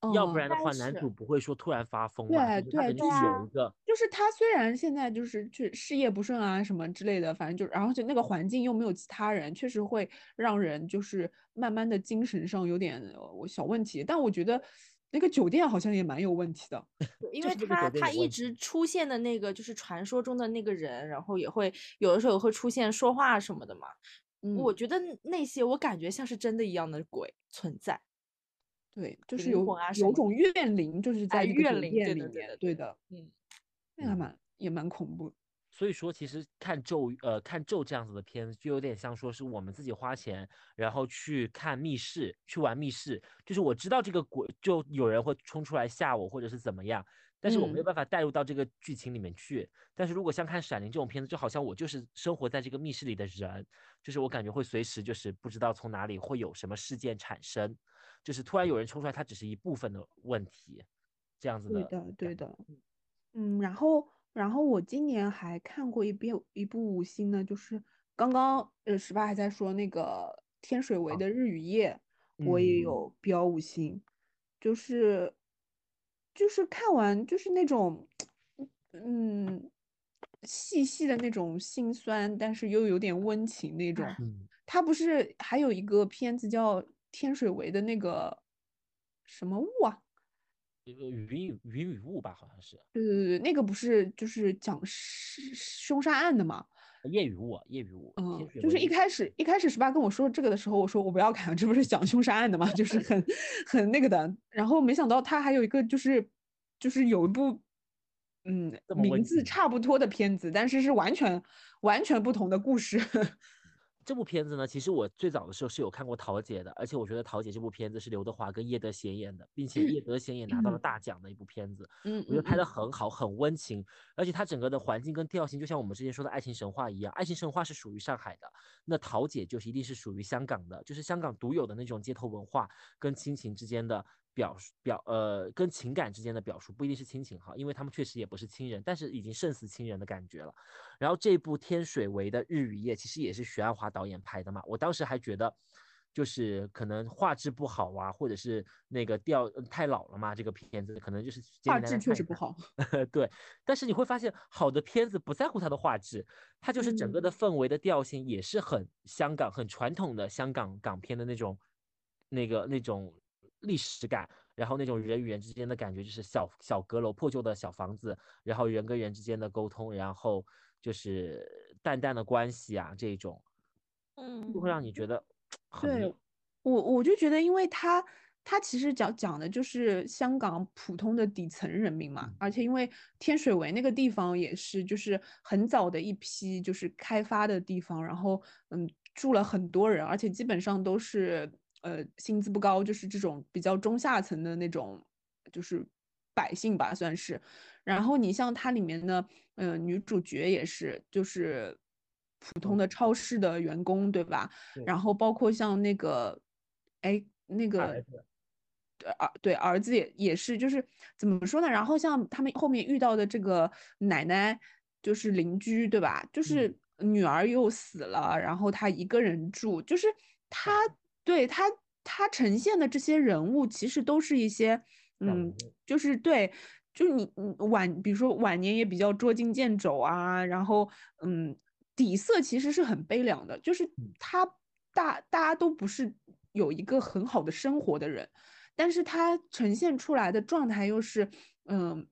嗯要不然的话，男主不会说突然发疯嘛，对对有啊一个就是他虽然现在就是去事业不顺啊什么之类的，反正就然后就那个环境又没有其他人，确实会让人就是慢慢的精神上有点呃小问题。但我觉得那个酒店好像也蛮有问题的。因为他他一直出现的那个就是传说中的那个人，然后也会有的时候也会出现说话什么的嘛。我嗯，觉得那些我感觉像是真的一样的鬼存在。对，就是有魂啊有种怨灵，就是在怨灵里面，对对的，嗯，嗯那还蛮也蛮恐怖。所以说，其实看咒，呃，看咒这样子的片子，就有点像说是我们自己花钱，然后去看密室，去玩密室。就是我知道这个鬼，就有人会冲出来吓我，或者是怎么样，但是我没有嗯办法带入到这个剧情里面去。但是如果像看《闪灵》这种片子，就好像我就是生活在这个密室里的人，就是我感觉会随时就是不知道从哪里会有什么事件产生，就是突然有人冲出来，它只是一部分的问题，这样子的。对的，对的。嗯，然后然后我今年还看过一遍一部五星的，就是刚刚呃十八还在说那个天水围啊的日与夜，我也有标五星，就是就是看完就是那种嗯细细的那种心酸，但是又有点温情那种。他不是还有一个片子叫天水围的那个什么雾啊？云云雨雾吧，好像是。对对对那个不是就是讲凶杀案的吗？夜雨雾，夜雨雾。嗯，就是一开始一开始十八跟我说这个的时候，我说我不要看，这不是讲凶杀案的吗？就是很很那个的。然后没想到他还有一个就是就是有一部嗯名字差不多的片子，但是是完全完全不同的故事。这部片子呢，其实我最早的时候是有看过桃姐的，而且我觉得桃姐这部片子是刘德华跟叶德娴演的，并且叶德娴也拿到了大奖的一部片子。嗯，我觉得拍的很好，很温情，而且它整个的环境跟调性，就像我们之前说的爱情神话一样。爱情神话是属于上海的，那桃姐就是一定是属于香港的，就是香港独有的那种街头文化跟亲情之间的。表述表呃跟情感之间的表述不一定是亲情哈，因为他们确实也不是亲人，但是已经胜似亲人的感觉了。然后这部《天水围的日与夜》其实也是徐安华导演拍的嘛，我当时还觉得就是可能画质不好啊，或者是那个调太老了嘛，这个片子可能就是画质确实不好。对，但是你会发现好的片子不在乎它的画质，它就是整个的氛围的调性也是很香港很传统的香港港片的那种那个那种。历史感，然后那种人与人之间的感觉，就是小小阁楼、破旧的小房子，然后人跟人之间的沟通，然后就是淡淡的关系啊，这种，嗯，就会让你觉得，对我我就觉得，因为他他其实讲讲的就是香港普通的底层人民嘛，而且因为天水围那个地方也是就是很早的一批就是开发的地方，然后嗯住了很多人，而且基本上都是。呃，薪资不高，就是这种比较中下层的那种，就是百姓吧，算是。然后你像它里面的，呃，女主角也是，就是普通的超市的员工，对吧？然后包括像那个，哎，那个，对儿对儿子也也是，就是怎么说呢？然后像他们后面遇到的这个奶奶，就是邻居，对吧？就是女儿又死了，然后他一个人住，就是他。对他，他呈现的这些人物其实都是一些，嗯，就是对，就是你晚，比如说晚年也比较捉襟见肘啊，然后，嗯，底色其实是很悲凉的，就是他大大家都不是有一个很好的生活的人，但是他呈现出来的状态又是，嗯，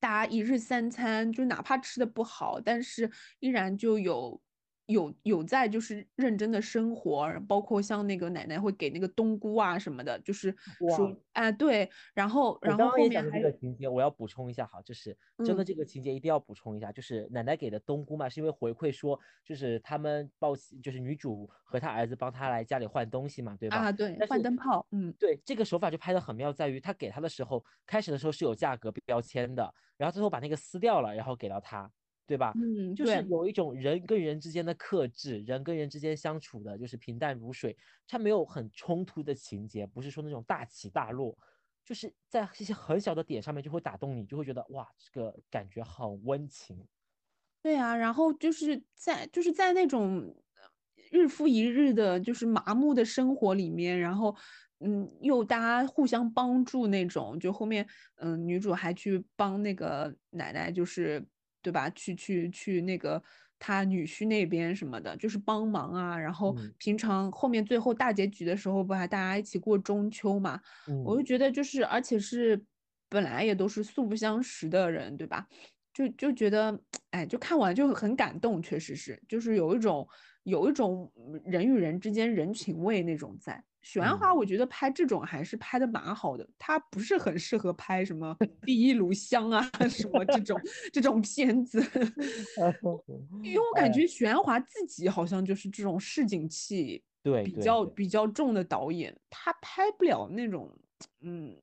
大家一日三餐，就哪怕吃的不好，但是依然就有。有有在就是认真的生活，包括像那个奶奶会给那个冬菇啊什么的，就是说啊对，然后然后后面这个情节我要补充一下哈，就是真的这个情节一定要补充一下，就是奶奶给的冬菇嘛，是因为回馈说就是他们报喜，就是女主和她儿子帮她来家里换东西嘛，对吧？啊对，换灯泡，嗯对，这个手法就拍的很妙，在于他给他的时候，开始的时候是有价格标签的，然后最后把那个撕掉了，然后给到他。对吧？嗯，就是有一种人跟人之间的克制，人跟人之间相处的就是平淡如水，它没有很冲突的情节，不是说那种大起大落，就是在一些很小的点上面就会打动你，就会觉得哇，这个感觉很温情。对啊，然后就是在就是在那种日复一日的就是麻木的生活里面，然后嗯，又大家互相帮助那种，就后面嗯，女主还去帮那个奶奶，就是。对吧？去去去那个他女婿那边什么的，就是帮忙啊。然后平常后面最后大结局的时候，不还大家一起过中秋嘛？我就觉得就是，而且是本来也都是素不相识的人，对吧？就就觉得，哎，就看完就很感动，确实是，就是有一种有一种人与人之间人情味那种在。许鞍华，我觉得拍这种还是拍的蛮好的，他不是很适合拍什么 第一炉香啊什么这种这种片子 因为我感觉许鞍华自己好像就是这种市井气对比较比较重的导演，他拍不了那种嗯，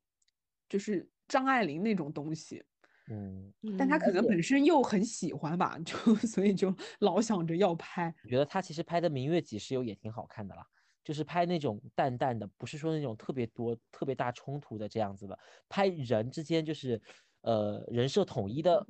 就是张爱玲那种东西，嗯，但他可能本身又很喜欢吧，就所以就老想着要拍。我觉得他其实拍的《明月几时有》也挺好看的啦。就是拍那种淡淡的，不是说那种特别多、特别大冲突的这样子的。拍人之间就是，呃，人设统一的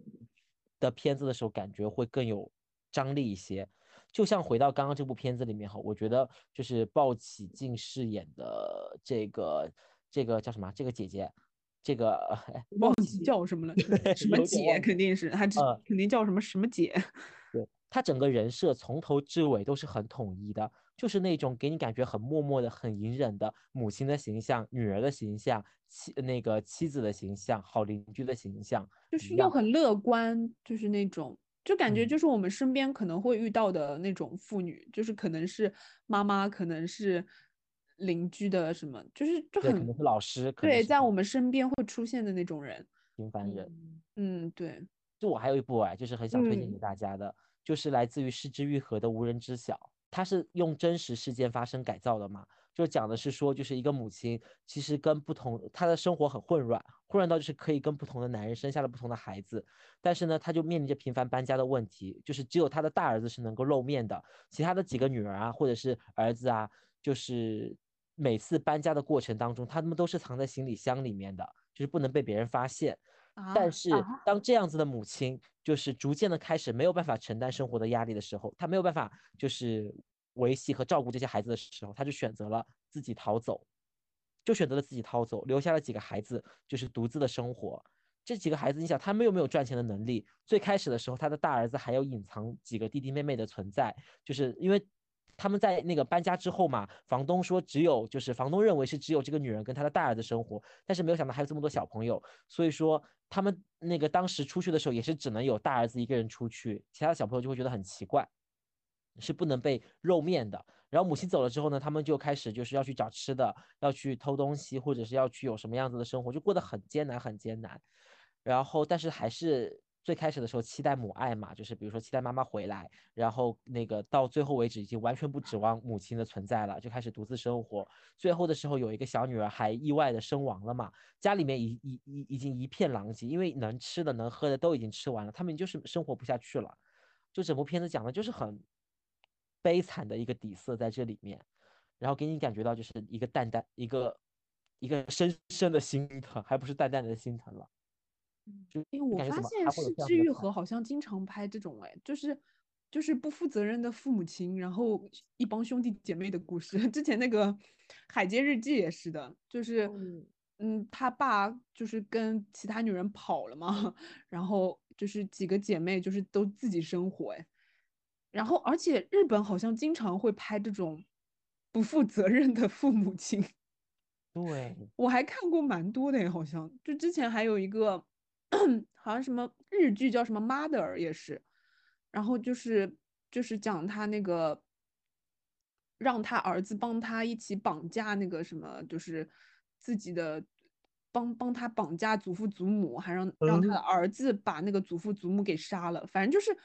的片子的时候，感觉会更有张力一些。就像回到刚刚这部片子里面哈，我觉得就是鲍起静饰演的这个这个叫什么？这个姐姐，这个 忘记叫什么了，什么姐肯定是，她肯定叫什么什么姐。对，她整个人设从头至尾都是很统一的，就是那种给你感觉很默默的、很隐忍的母亲的形象、女儿的形象、妻那个妻子的形象、好邻居的形象，就是又很乐观，就是那种。就感觉就是我们身边可能会遇到的那种妇女，就是可能是妈妈，可能是邻居的什么，就是就很可能是老师，对，在我们身边会出现的那种人，平凡人。嗯，对。就我还有一部哎，就是很想推荐给大家的，就是来自于失之愈合的《无人知晓》，它是用真实事件发生改造的嘛。就讲的是说，就是一个母亲，其实跟不同，她的生活很混乱，混乱到就是可以跟不同的男人生下了不同的孩子，但是呢，她就面临着频繁搬家的问题，就是只有她的大儿子是能够露面的，其他的几个女儿啊，或者是儿子啊，就是每次搬家的过程当中，他们都是藏在行李箱里面的，就是不能被别人发现。但是当这样子的母亲，就是逐渐的开始没有办法承担生活的压力的时候，她没有办法就是。维系和照顾这些孩子的时候，她就选择了自己逃走，就选择了自己逃走，留下了几个孩子，就是独自的生活。这几个孩子，你想，他们又没有赚钱的能力。最开始的时候，他的大儿子还有隐藏几个弟弟妹妹的存在，就是因为他们在那个搬家之后嘛，房东说只有，就是房东认为是只有这个女人跟她的大儿子生活，但是没有想到还有这么多小朋友，所以说他们那个当时出去的时候也是只能有大儿子一个人出去，其他的小朋友就会觉得很奇怪。是不能被露面的。然后母亲走了之后呢，他们就开始就是要去找吃的，要去偷东西，或者是要去有什么样子的生活，就过得很艰难，很艰难。然后，但是还是最开始的时候期待母爱嘛，就是比如说期待妈妈回来。然后那个到最后为止，已经完全不指望母亲的存在了，就开始独自生活。最后的时候，有一个小女儿还意外的身亡了嘛，家里面已已已已经一片狼藉，因为能吃的能喝的都已经吃完了，他们就是生活不下去了。就整部片子讲的就是很。悲惨的一个底色在这里面，然后给你感觉到就是一个淡淡一个一个深深的心疼，还不是淡淡的心疼了。嗯，因为我发现是治愈和好像经常拍这种哎，就是就是不负责任的父母亲，然后一帮兄弟姐妹的故事。之前那个《海街日记》也是的，就是嗯，他爸就是跟其他女人跑了嘛，然后就是几个姐妹就是都自己生活哎。然后，而且日本好像经常会拍这种不负责任的父母亲。对，我还看过蛮多的，好像就之前还有一个，好像什么日剧叫什么《Mother》也是，然后就是就是讲他那个让他儿子帮他一起绑架那个什么，就是自己的帮帮他绑架祖父祖母，还让让他的儿子把那个祖父祖母给杀了，反正就是。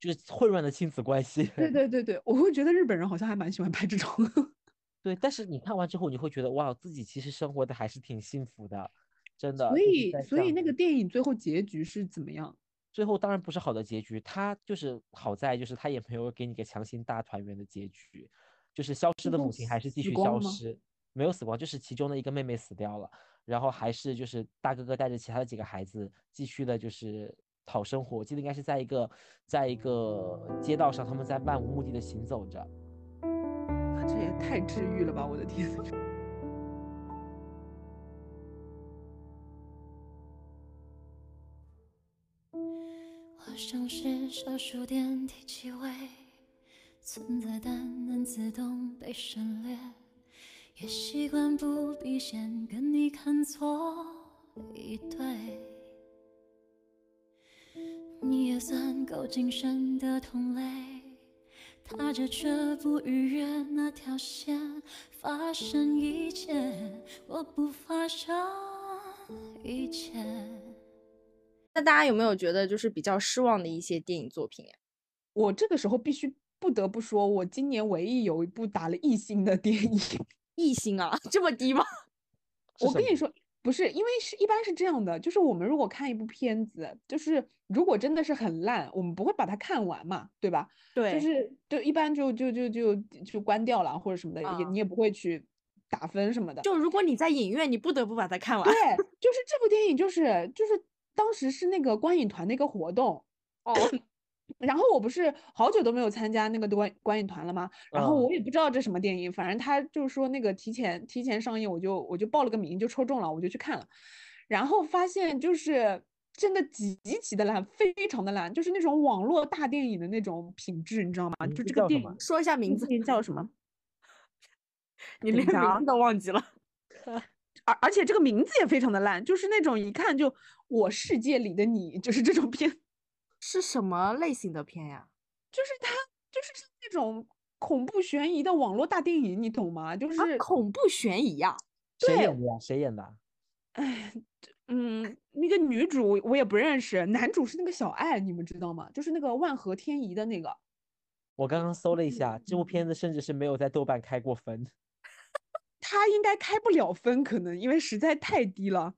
就是混乱的亲子关系。对对对对，我会觉得日本人好像还蛮喜欢拍这种。对，但是你看完之后，你会觉得哇，自己其实生活的还是挺幸福的，真的。所以，所以那个电影最后结局是怎么样？最后当然不是好的结局，他就是好在就是他也没有给你个强行大团圆的结局，就是消失的母亲还是继续消失，没有死光，就是其中的一个妹妹死掉了，然后还是就是大哥哥带着其他的几个孩子继续的就是。讨生活，我记得应该是在一个，在一个街道上，他们在漫无目的的行走着。这也太治愈了吧！我的天。像是小数点第几位，存在但能自动被省略，也习惯不必先跟你看错一对。你也算够谨慎的同类，踏着却不逾越那条线，发生一切，我不发生一切。那大家有没有觉得就是比较失望的一些电影作品呀？我这个时候必须不得不说，我今年唯一有一部打了一星的电影，一星啊，这么低吗？我跟你说。不是，因为是一般是这样的，就是我们如果看一部片子，就是如果真的是很烂，我们不会把它看完嘛，对吧？对，就是就一般就就就就就关掉了或者什么的，也你也不会去打分什么的。就如果你在影院，你不得不把它看完。对，就是这部电影，就是就是当时是那个观影团的一个活动，哦，然后我不是好久都没有参加那个观观影团了吗？然后我也不知道这什么电影，反正他就是说那个提前提前上映，我就我就报了个名，就抽中了，我就去看了。然后发现就是真的极其的烂，非常的烂，就是那种网络大电影的那种品质，你知道吗？就这个电影，说一下名字，叫什么？你连名字都忘记了。而而且这个名字也非常的烂，就是那种一看就我世界里的你，就是这种片。是什么类型的片呀？就是它，就是像那种恐怖悬疑的网络大电影，你懂吗？就是恐怖悬疑呀。谁演的呀？谁演的？哎，嗯，那个女主我也不认识，男主是那个小爱，你们知道吗？就是那个万合天宜的那个。我刚刚搜了一下，这部片子甚至是没有在豆瓣开过分。他应该开不了分，可能因为实在太低了。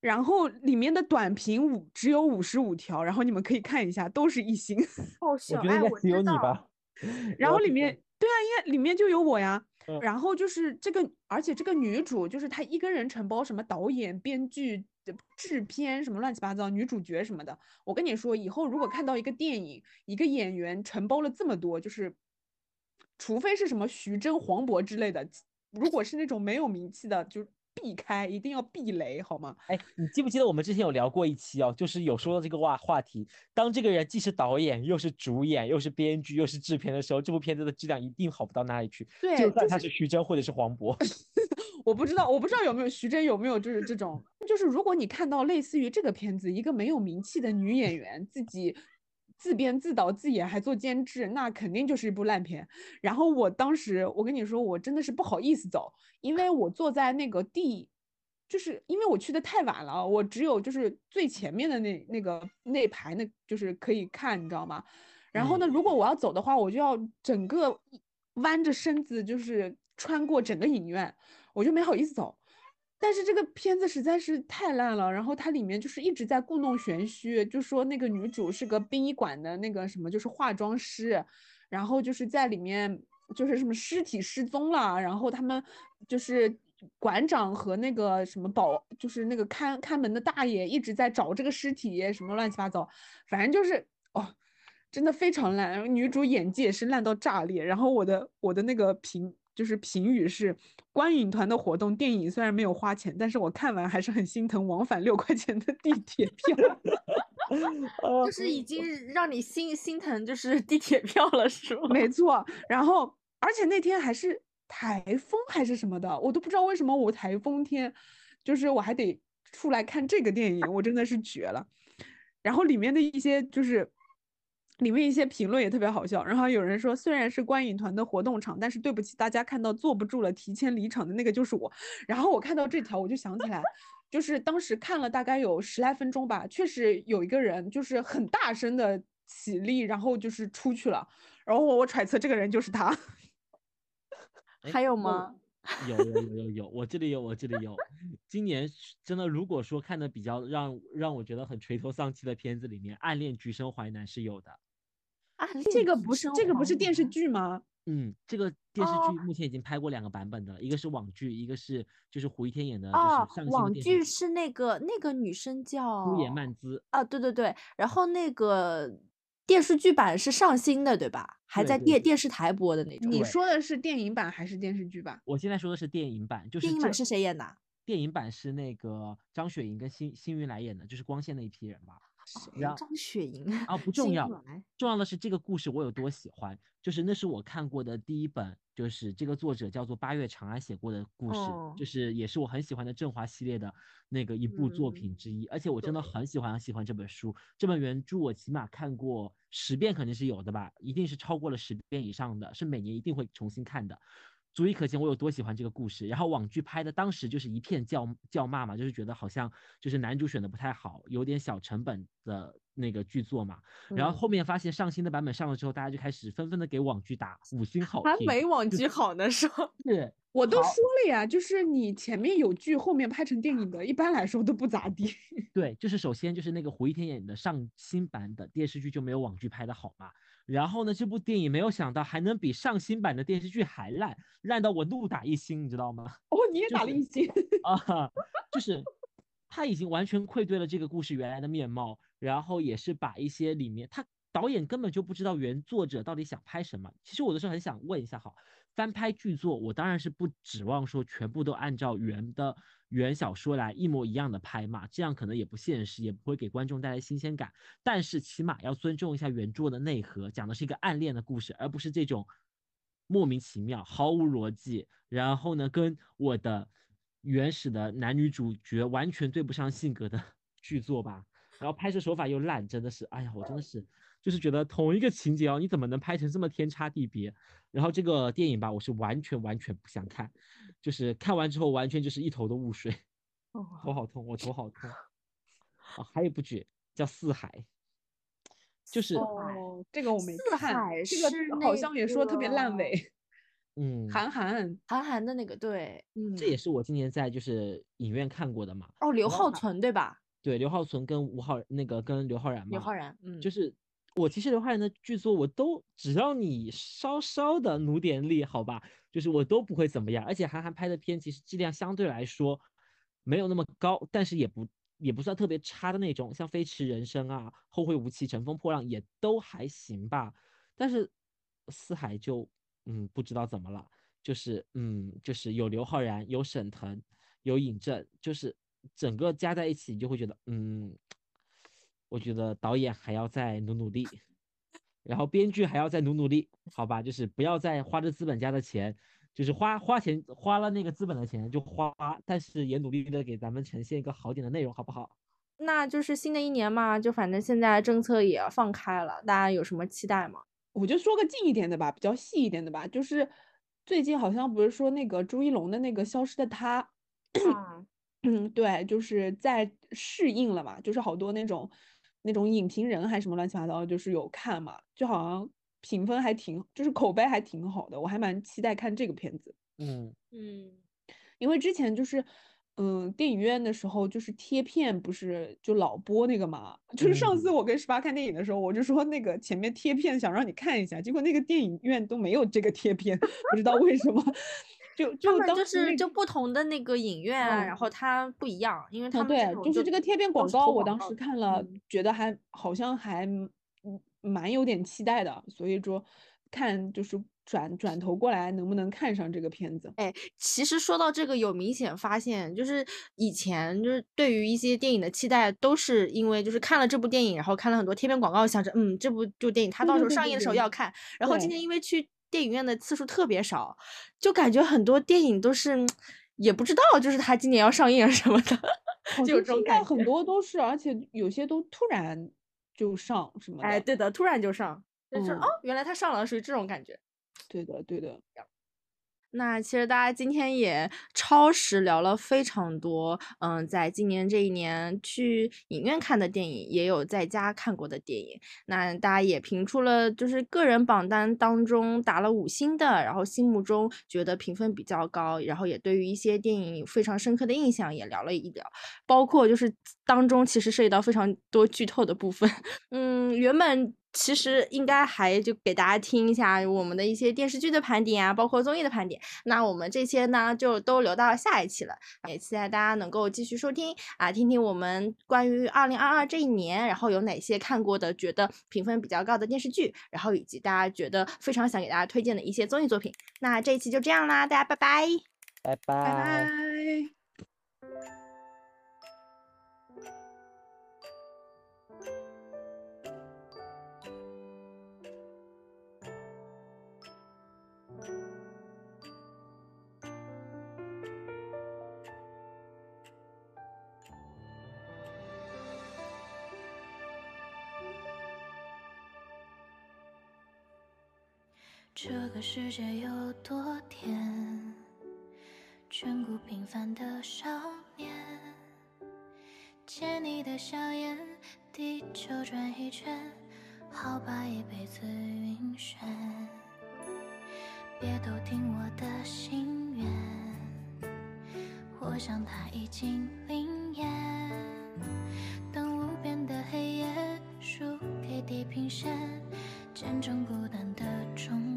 然后里面的短评五只有五十五条，然后你们可以看一下，都是一星。哦，小爱，我只有你吧。然后里面，对啊，因为里面就有我呀。然后就是这个，而且这个女主就是她一个人承包什么导演、编剧、制片什么乱七八糟，女主角什么的。我跟你说，以后如果看到一个电影，一个演员承包了这么多，就是除非是什么徐峥、黄渤之类的，如果是那种没有名气的，就。避开，一定要避雷，好吗？哎，你记不记得我们之前有聊过一期哦，就是有说到这个话话题，当这个人既是导演，又是主演，又是编剧，又是制片的时候，这部片子的质量一定好不到哪里去。对，就算他是徐峥或者是黄渤，我不知道，我不知道有没有徐峥有没有就是这种，就是如果你看到类似于这个片子，一个没有名气的女演员自己。自编自导自演还做监制，那肯定就是一部烂片。然后我当时，我跟你说，我真的是不好意思走，因为我坐在那个第，就是因为我去的太晚了，我只有就是最前面的那那个那排，那就是可以看，你知道吗？然后呢，如果我要走的话，我就要整个弯着身子，就是穿过整个影院，我就没好意思走。但是这个片子实在是太烂了，然后它里面就是一直在故弄玄虚，就说那个女主是个殡仪馆的那个什么，就是化妆师，然后就是在里面就是什么尸体失踪了，然后他们就是馆长和那个什么保，就是那个看看门的大爷一直在找这个尸体，什么乱七八糟，反正就是哦，真的非常烂，女主演技也是烂到炸裂，然后我的我的那个评。就是评语是观影团的活动，电影虽然没有花钱，但是我看完还是很心疼往返六块钱的地铁票，就是已经让你心心疼，就是地铁票了，是吗？没错。然后，而且那天还是台风还是什么的，我都不知道为什么我台风天，就是我还得出来看这个电影，我真的是绝了。然后里面的一些就是。里面一些评论也特别好笑，然后有人说，虽然是观影团的活动场，但是对不起，大家看到坐不住了，提前离场的那个就是我。然后我看到这条，我就想起来，就是当时看了大概有十来分钟吧，确实有一个人就是很大声的起立，然后就是出去了。然后我揣测这个人就是他。还有吗？有有有有有，我这里有，我这里有。今年真的，如果说看的比较让让我觉得很垂头丧气的片子里面，《暗恋橘生淮南》是有的。啊，这个不是这个不是电视剧吗？嗯，这个电视剧目前已经拍过两个版本的，一个是网剧，一个是就是胡一天演的，就是上网剧是那个那个女生叫朱颜曼姿啊，对对对，然后那个电视剧版是上新的，对吧？还在电电视台播的那种。你说的是电影版还是电视剧版？我现在说的是电影版，就是电影版是谁演的？电影版是那个张雪迎跟辛辛云来演的，就是光线那一批人吧。张雪迎啊，不重要，重要的是这个故事我有多喜欢，就是那是我看过的第一本，就是这个作者叫做八月长安写过的故事，就是也是我很喜欢的振华系列的那个一部作品之。一，而且我真的很喜欢很喜欢这本书，这本原著我起码看过十遍肯定是有的吧，一定是超过了十遍以上的，是每年一定会重新看的。足以可见我有多喜欢这个故事。然后网剧拍的当时就是一片叫叫骂嘛，就是觉得好像就是男主选的不太好，有点小成本的那个剧作嘛。然后后面发现上新的版本上了之后，大家就开始纷纷的给网剧打五星好评。还没网剧好呢，说是 我都说了呀，就是你前面有剧，后面拍成电影的，一般来说都不咋地。对，就是首先就是那个胡一天演的上新版的电视剧就没有网剧拍的好嘛。然后呢，这部电影没有想到还能比上新版的电视剧还烂，烂到我怒打一星，你知道吗？哦，你也打了一星啊！就是他已经完全愧对了这个故事原来的面貌，然后也是把一些里面他。导演根本就不知道原作者到底想拍什么。其实我的时候很想问一下，哈，翻拍剧作，我当然是不指望说全部都按照原的原小说来一模一样的拍嘛，这样可能也不现实，也不会给观众带来新鲜感。但是起码要尊重一下原著的内核，讲的是一个暗恋的故事，而不是这种莫名其妙、毫无逻辑，然后呢，跟我的原始的男女主角完全对不上性格的 剧作吧。然后拍摄手法又烂，真的是，哎呀，我真的是，就是觉得同一个情节哦，你怎么能拍成这么天差地别？然后这个电影吧，我是完全完全不想看，就是看完之后完全就是一头的雾水，头好痛，我头好痛。啊，还有一部剧叫《四海》，就是哦，这个我没四看，海这个好像也说特别烂尾。嗯，韩寒，韩寒的那个，对，嗯，这也是我今年在就是影院看过的嘛。哦，刘浩存对吧？对，刘浩存跟吴浩那个跟刘昊然嘛，刘昊然，嗯，就是我其实刘昊然的剧作我都只要你稍稍的努点力，好吧，就是我都不会怎么样。而且韩寒拍的片其实质量相对来说没有那么高，但是也不也不算特别差的那种，像《飞驰人生》啊，《后会无期》《乘风破浪》也都还行吧。但是四海就嗯不知道怎么了，就是嗯就是有刘昊然，有沈腾，有尹正，就是整个加在一起，你就会觉得嗯。我觉得导演还要再努努力，然后编剧还要再努努力，好吧？就是不要再花着资本家的钱，就是花花钱花了那个资本的钱就花，但是也努力的给咱们呈现一个好点的内容，好不好？那就是新的一年嘛，就反正现在政策也放开了，大家有什么期待吗？我就说个近一点的吧，比较细一点的吧，就是最近好像不是说那个朱一龙的那个《消失的他》，啊，嗯，对，就是在适应了嘛，就是好多那种那种影评人还是什么乱七八糟，就是有看嘛，就好像评分还挺，就是口碑还挺好的，我还蛮期待看这个片子，嗯嗯，因为之前就是。嗯，电影院的时候就是贴片，不是就老播那个嘛？就是上次嗯我跟十八看电影的时候，我就说那个前面贴片想让你看一下，结果那个电影院都没有这个贴片，不知道为什么。就就当就是就不同的那个影院啊，然嗯后它不一样，因为它啊，对，就是这个贴片广告，我当时看了，嗯觉得还好像还嗯蛮有点期待的，所以说看就是转转头过来能不能看上这个片子。哎，其实说到这个，有明显发现，就是以前就是对于一些电影的期待，都是因为就是看了这部电影，然后看了很多贴片广告，想着嗯，这部就电影它到时候上映的时候要看。然后今天因为去电影院的次数特别少，就感觉很多电影都是也不知道，就是它今年要上映什么的，就有像现在很这种感觉。多都是，而且有些都突然就上什么哎，对的，突然就上，就是哦嗯，原来它上了，属于这种感觉。对的，对的。那其实大家今天也超时聊了非常多，嗯，在今年这一年去影院看的电影，也有在家看过的电影。那大家也评出了，就是个人榜单当中打了五星的，然后心目中觉得评分比较高，然后也对于一些电影有非常深刻的印象也聊了一聊，包括就是当中其实涉及到非常多剧透的部分。嗯，原本其实应该还就给大家听一下我们的一些电视剧的盘点啊，包括综艺的盘点。那我们这些呢，就都留到下一期了，也期待大家能够继续收听啊，听听我们关于二零二二这一年，然后有哪些看过的觉得评分比较高的电视剧，然后以及大家觉得非常想给大家推荐的一些综艺作品。那这一期就这样啦，大家拜拜。拜拜拜。拜。这个世界有多甜？眷顾平凡的少年，借你的笑颜，地球转一圈，好把一辈子晕眩。别偷听我的心愿，我想它已经灵验。等无边的黑夜输给地平线，见证孤单的终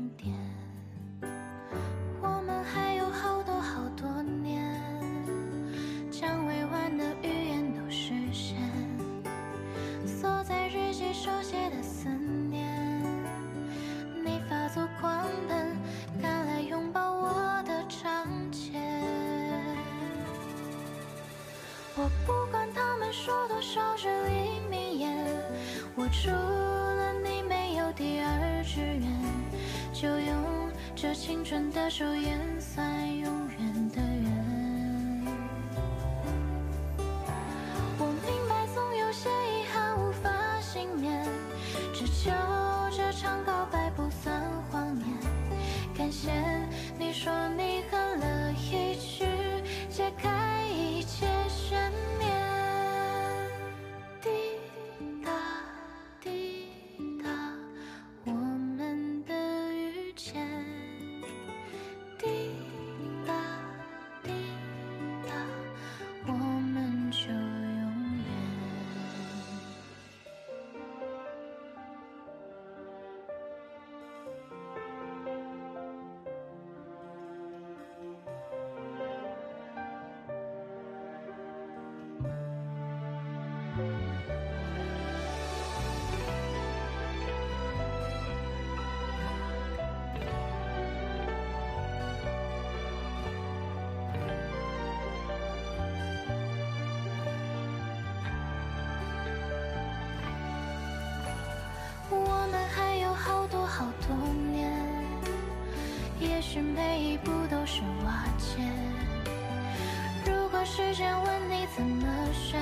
时间问你怎么选，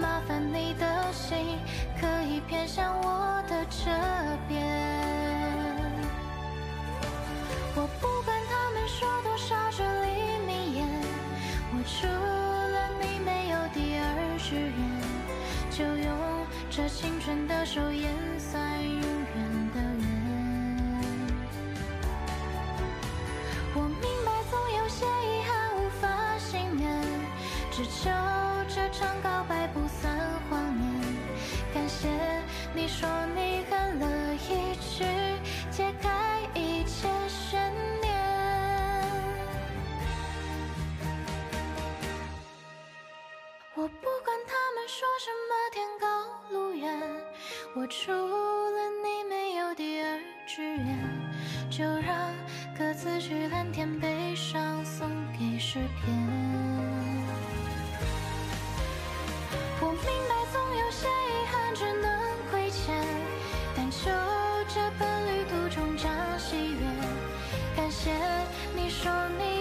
麻烦你的心可以偏向我的这边。我不管他们说多少至理名言，我除了你没有第二志愿，就用这青春的手演算告白不算谎言。感谢你说你很乐意去解开一切悬念。我不管他们说什么天高路远，我除了你没有第二志愿，就让各自去蓝天，悲伤送给诗篇。明白总有些遗憾只能亏欠，但求这本旅途终将喜悦。感谢你说你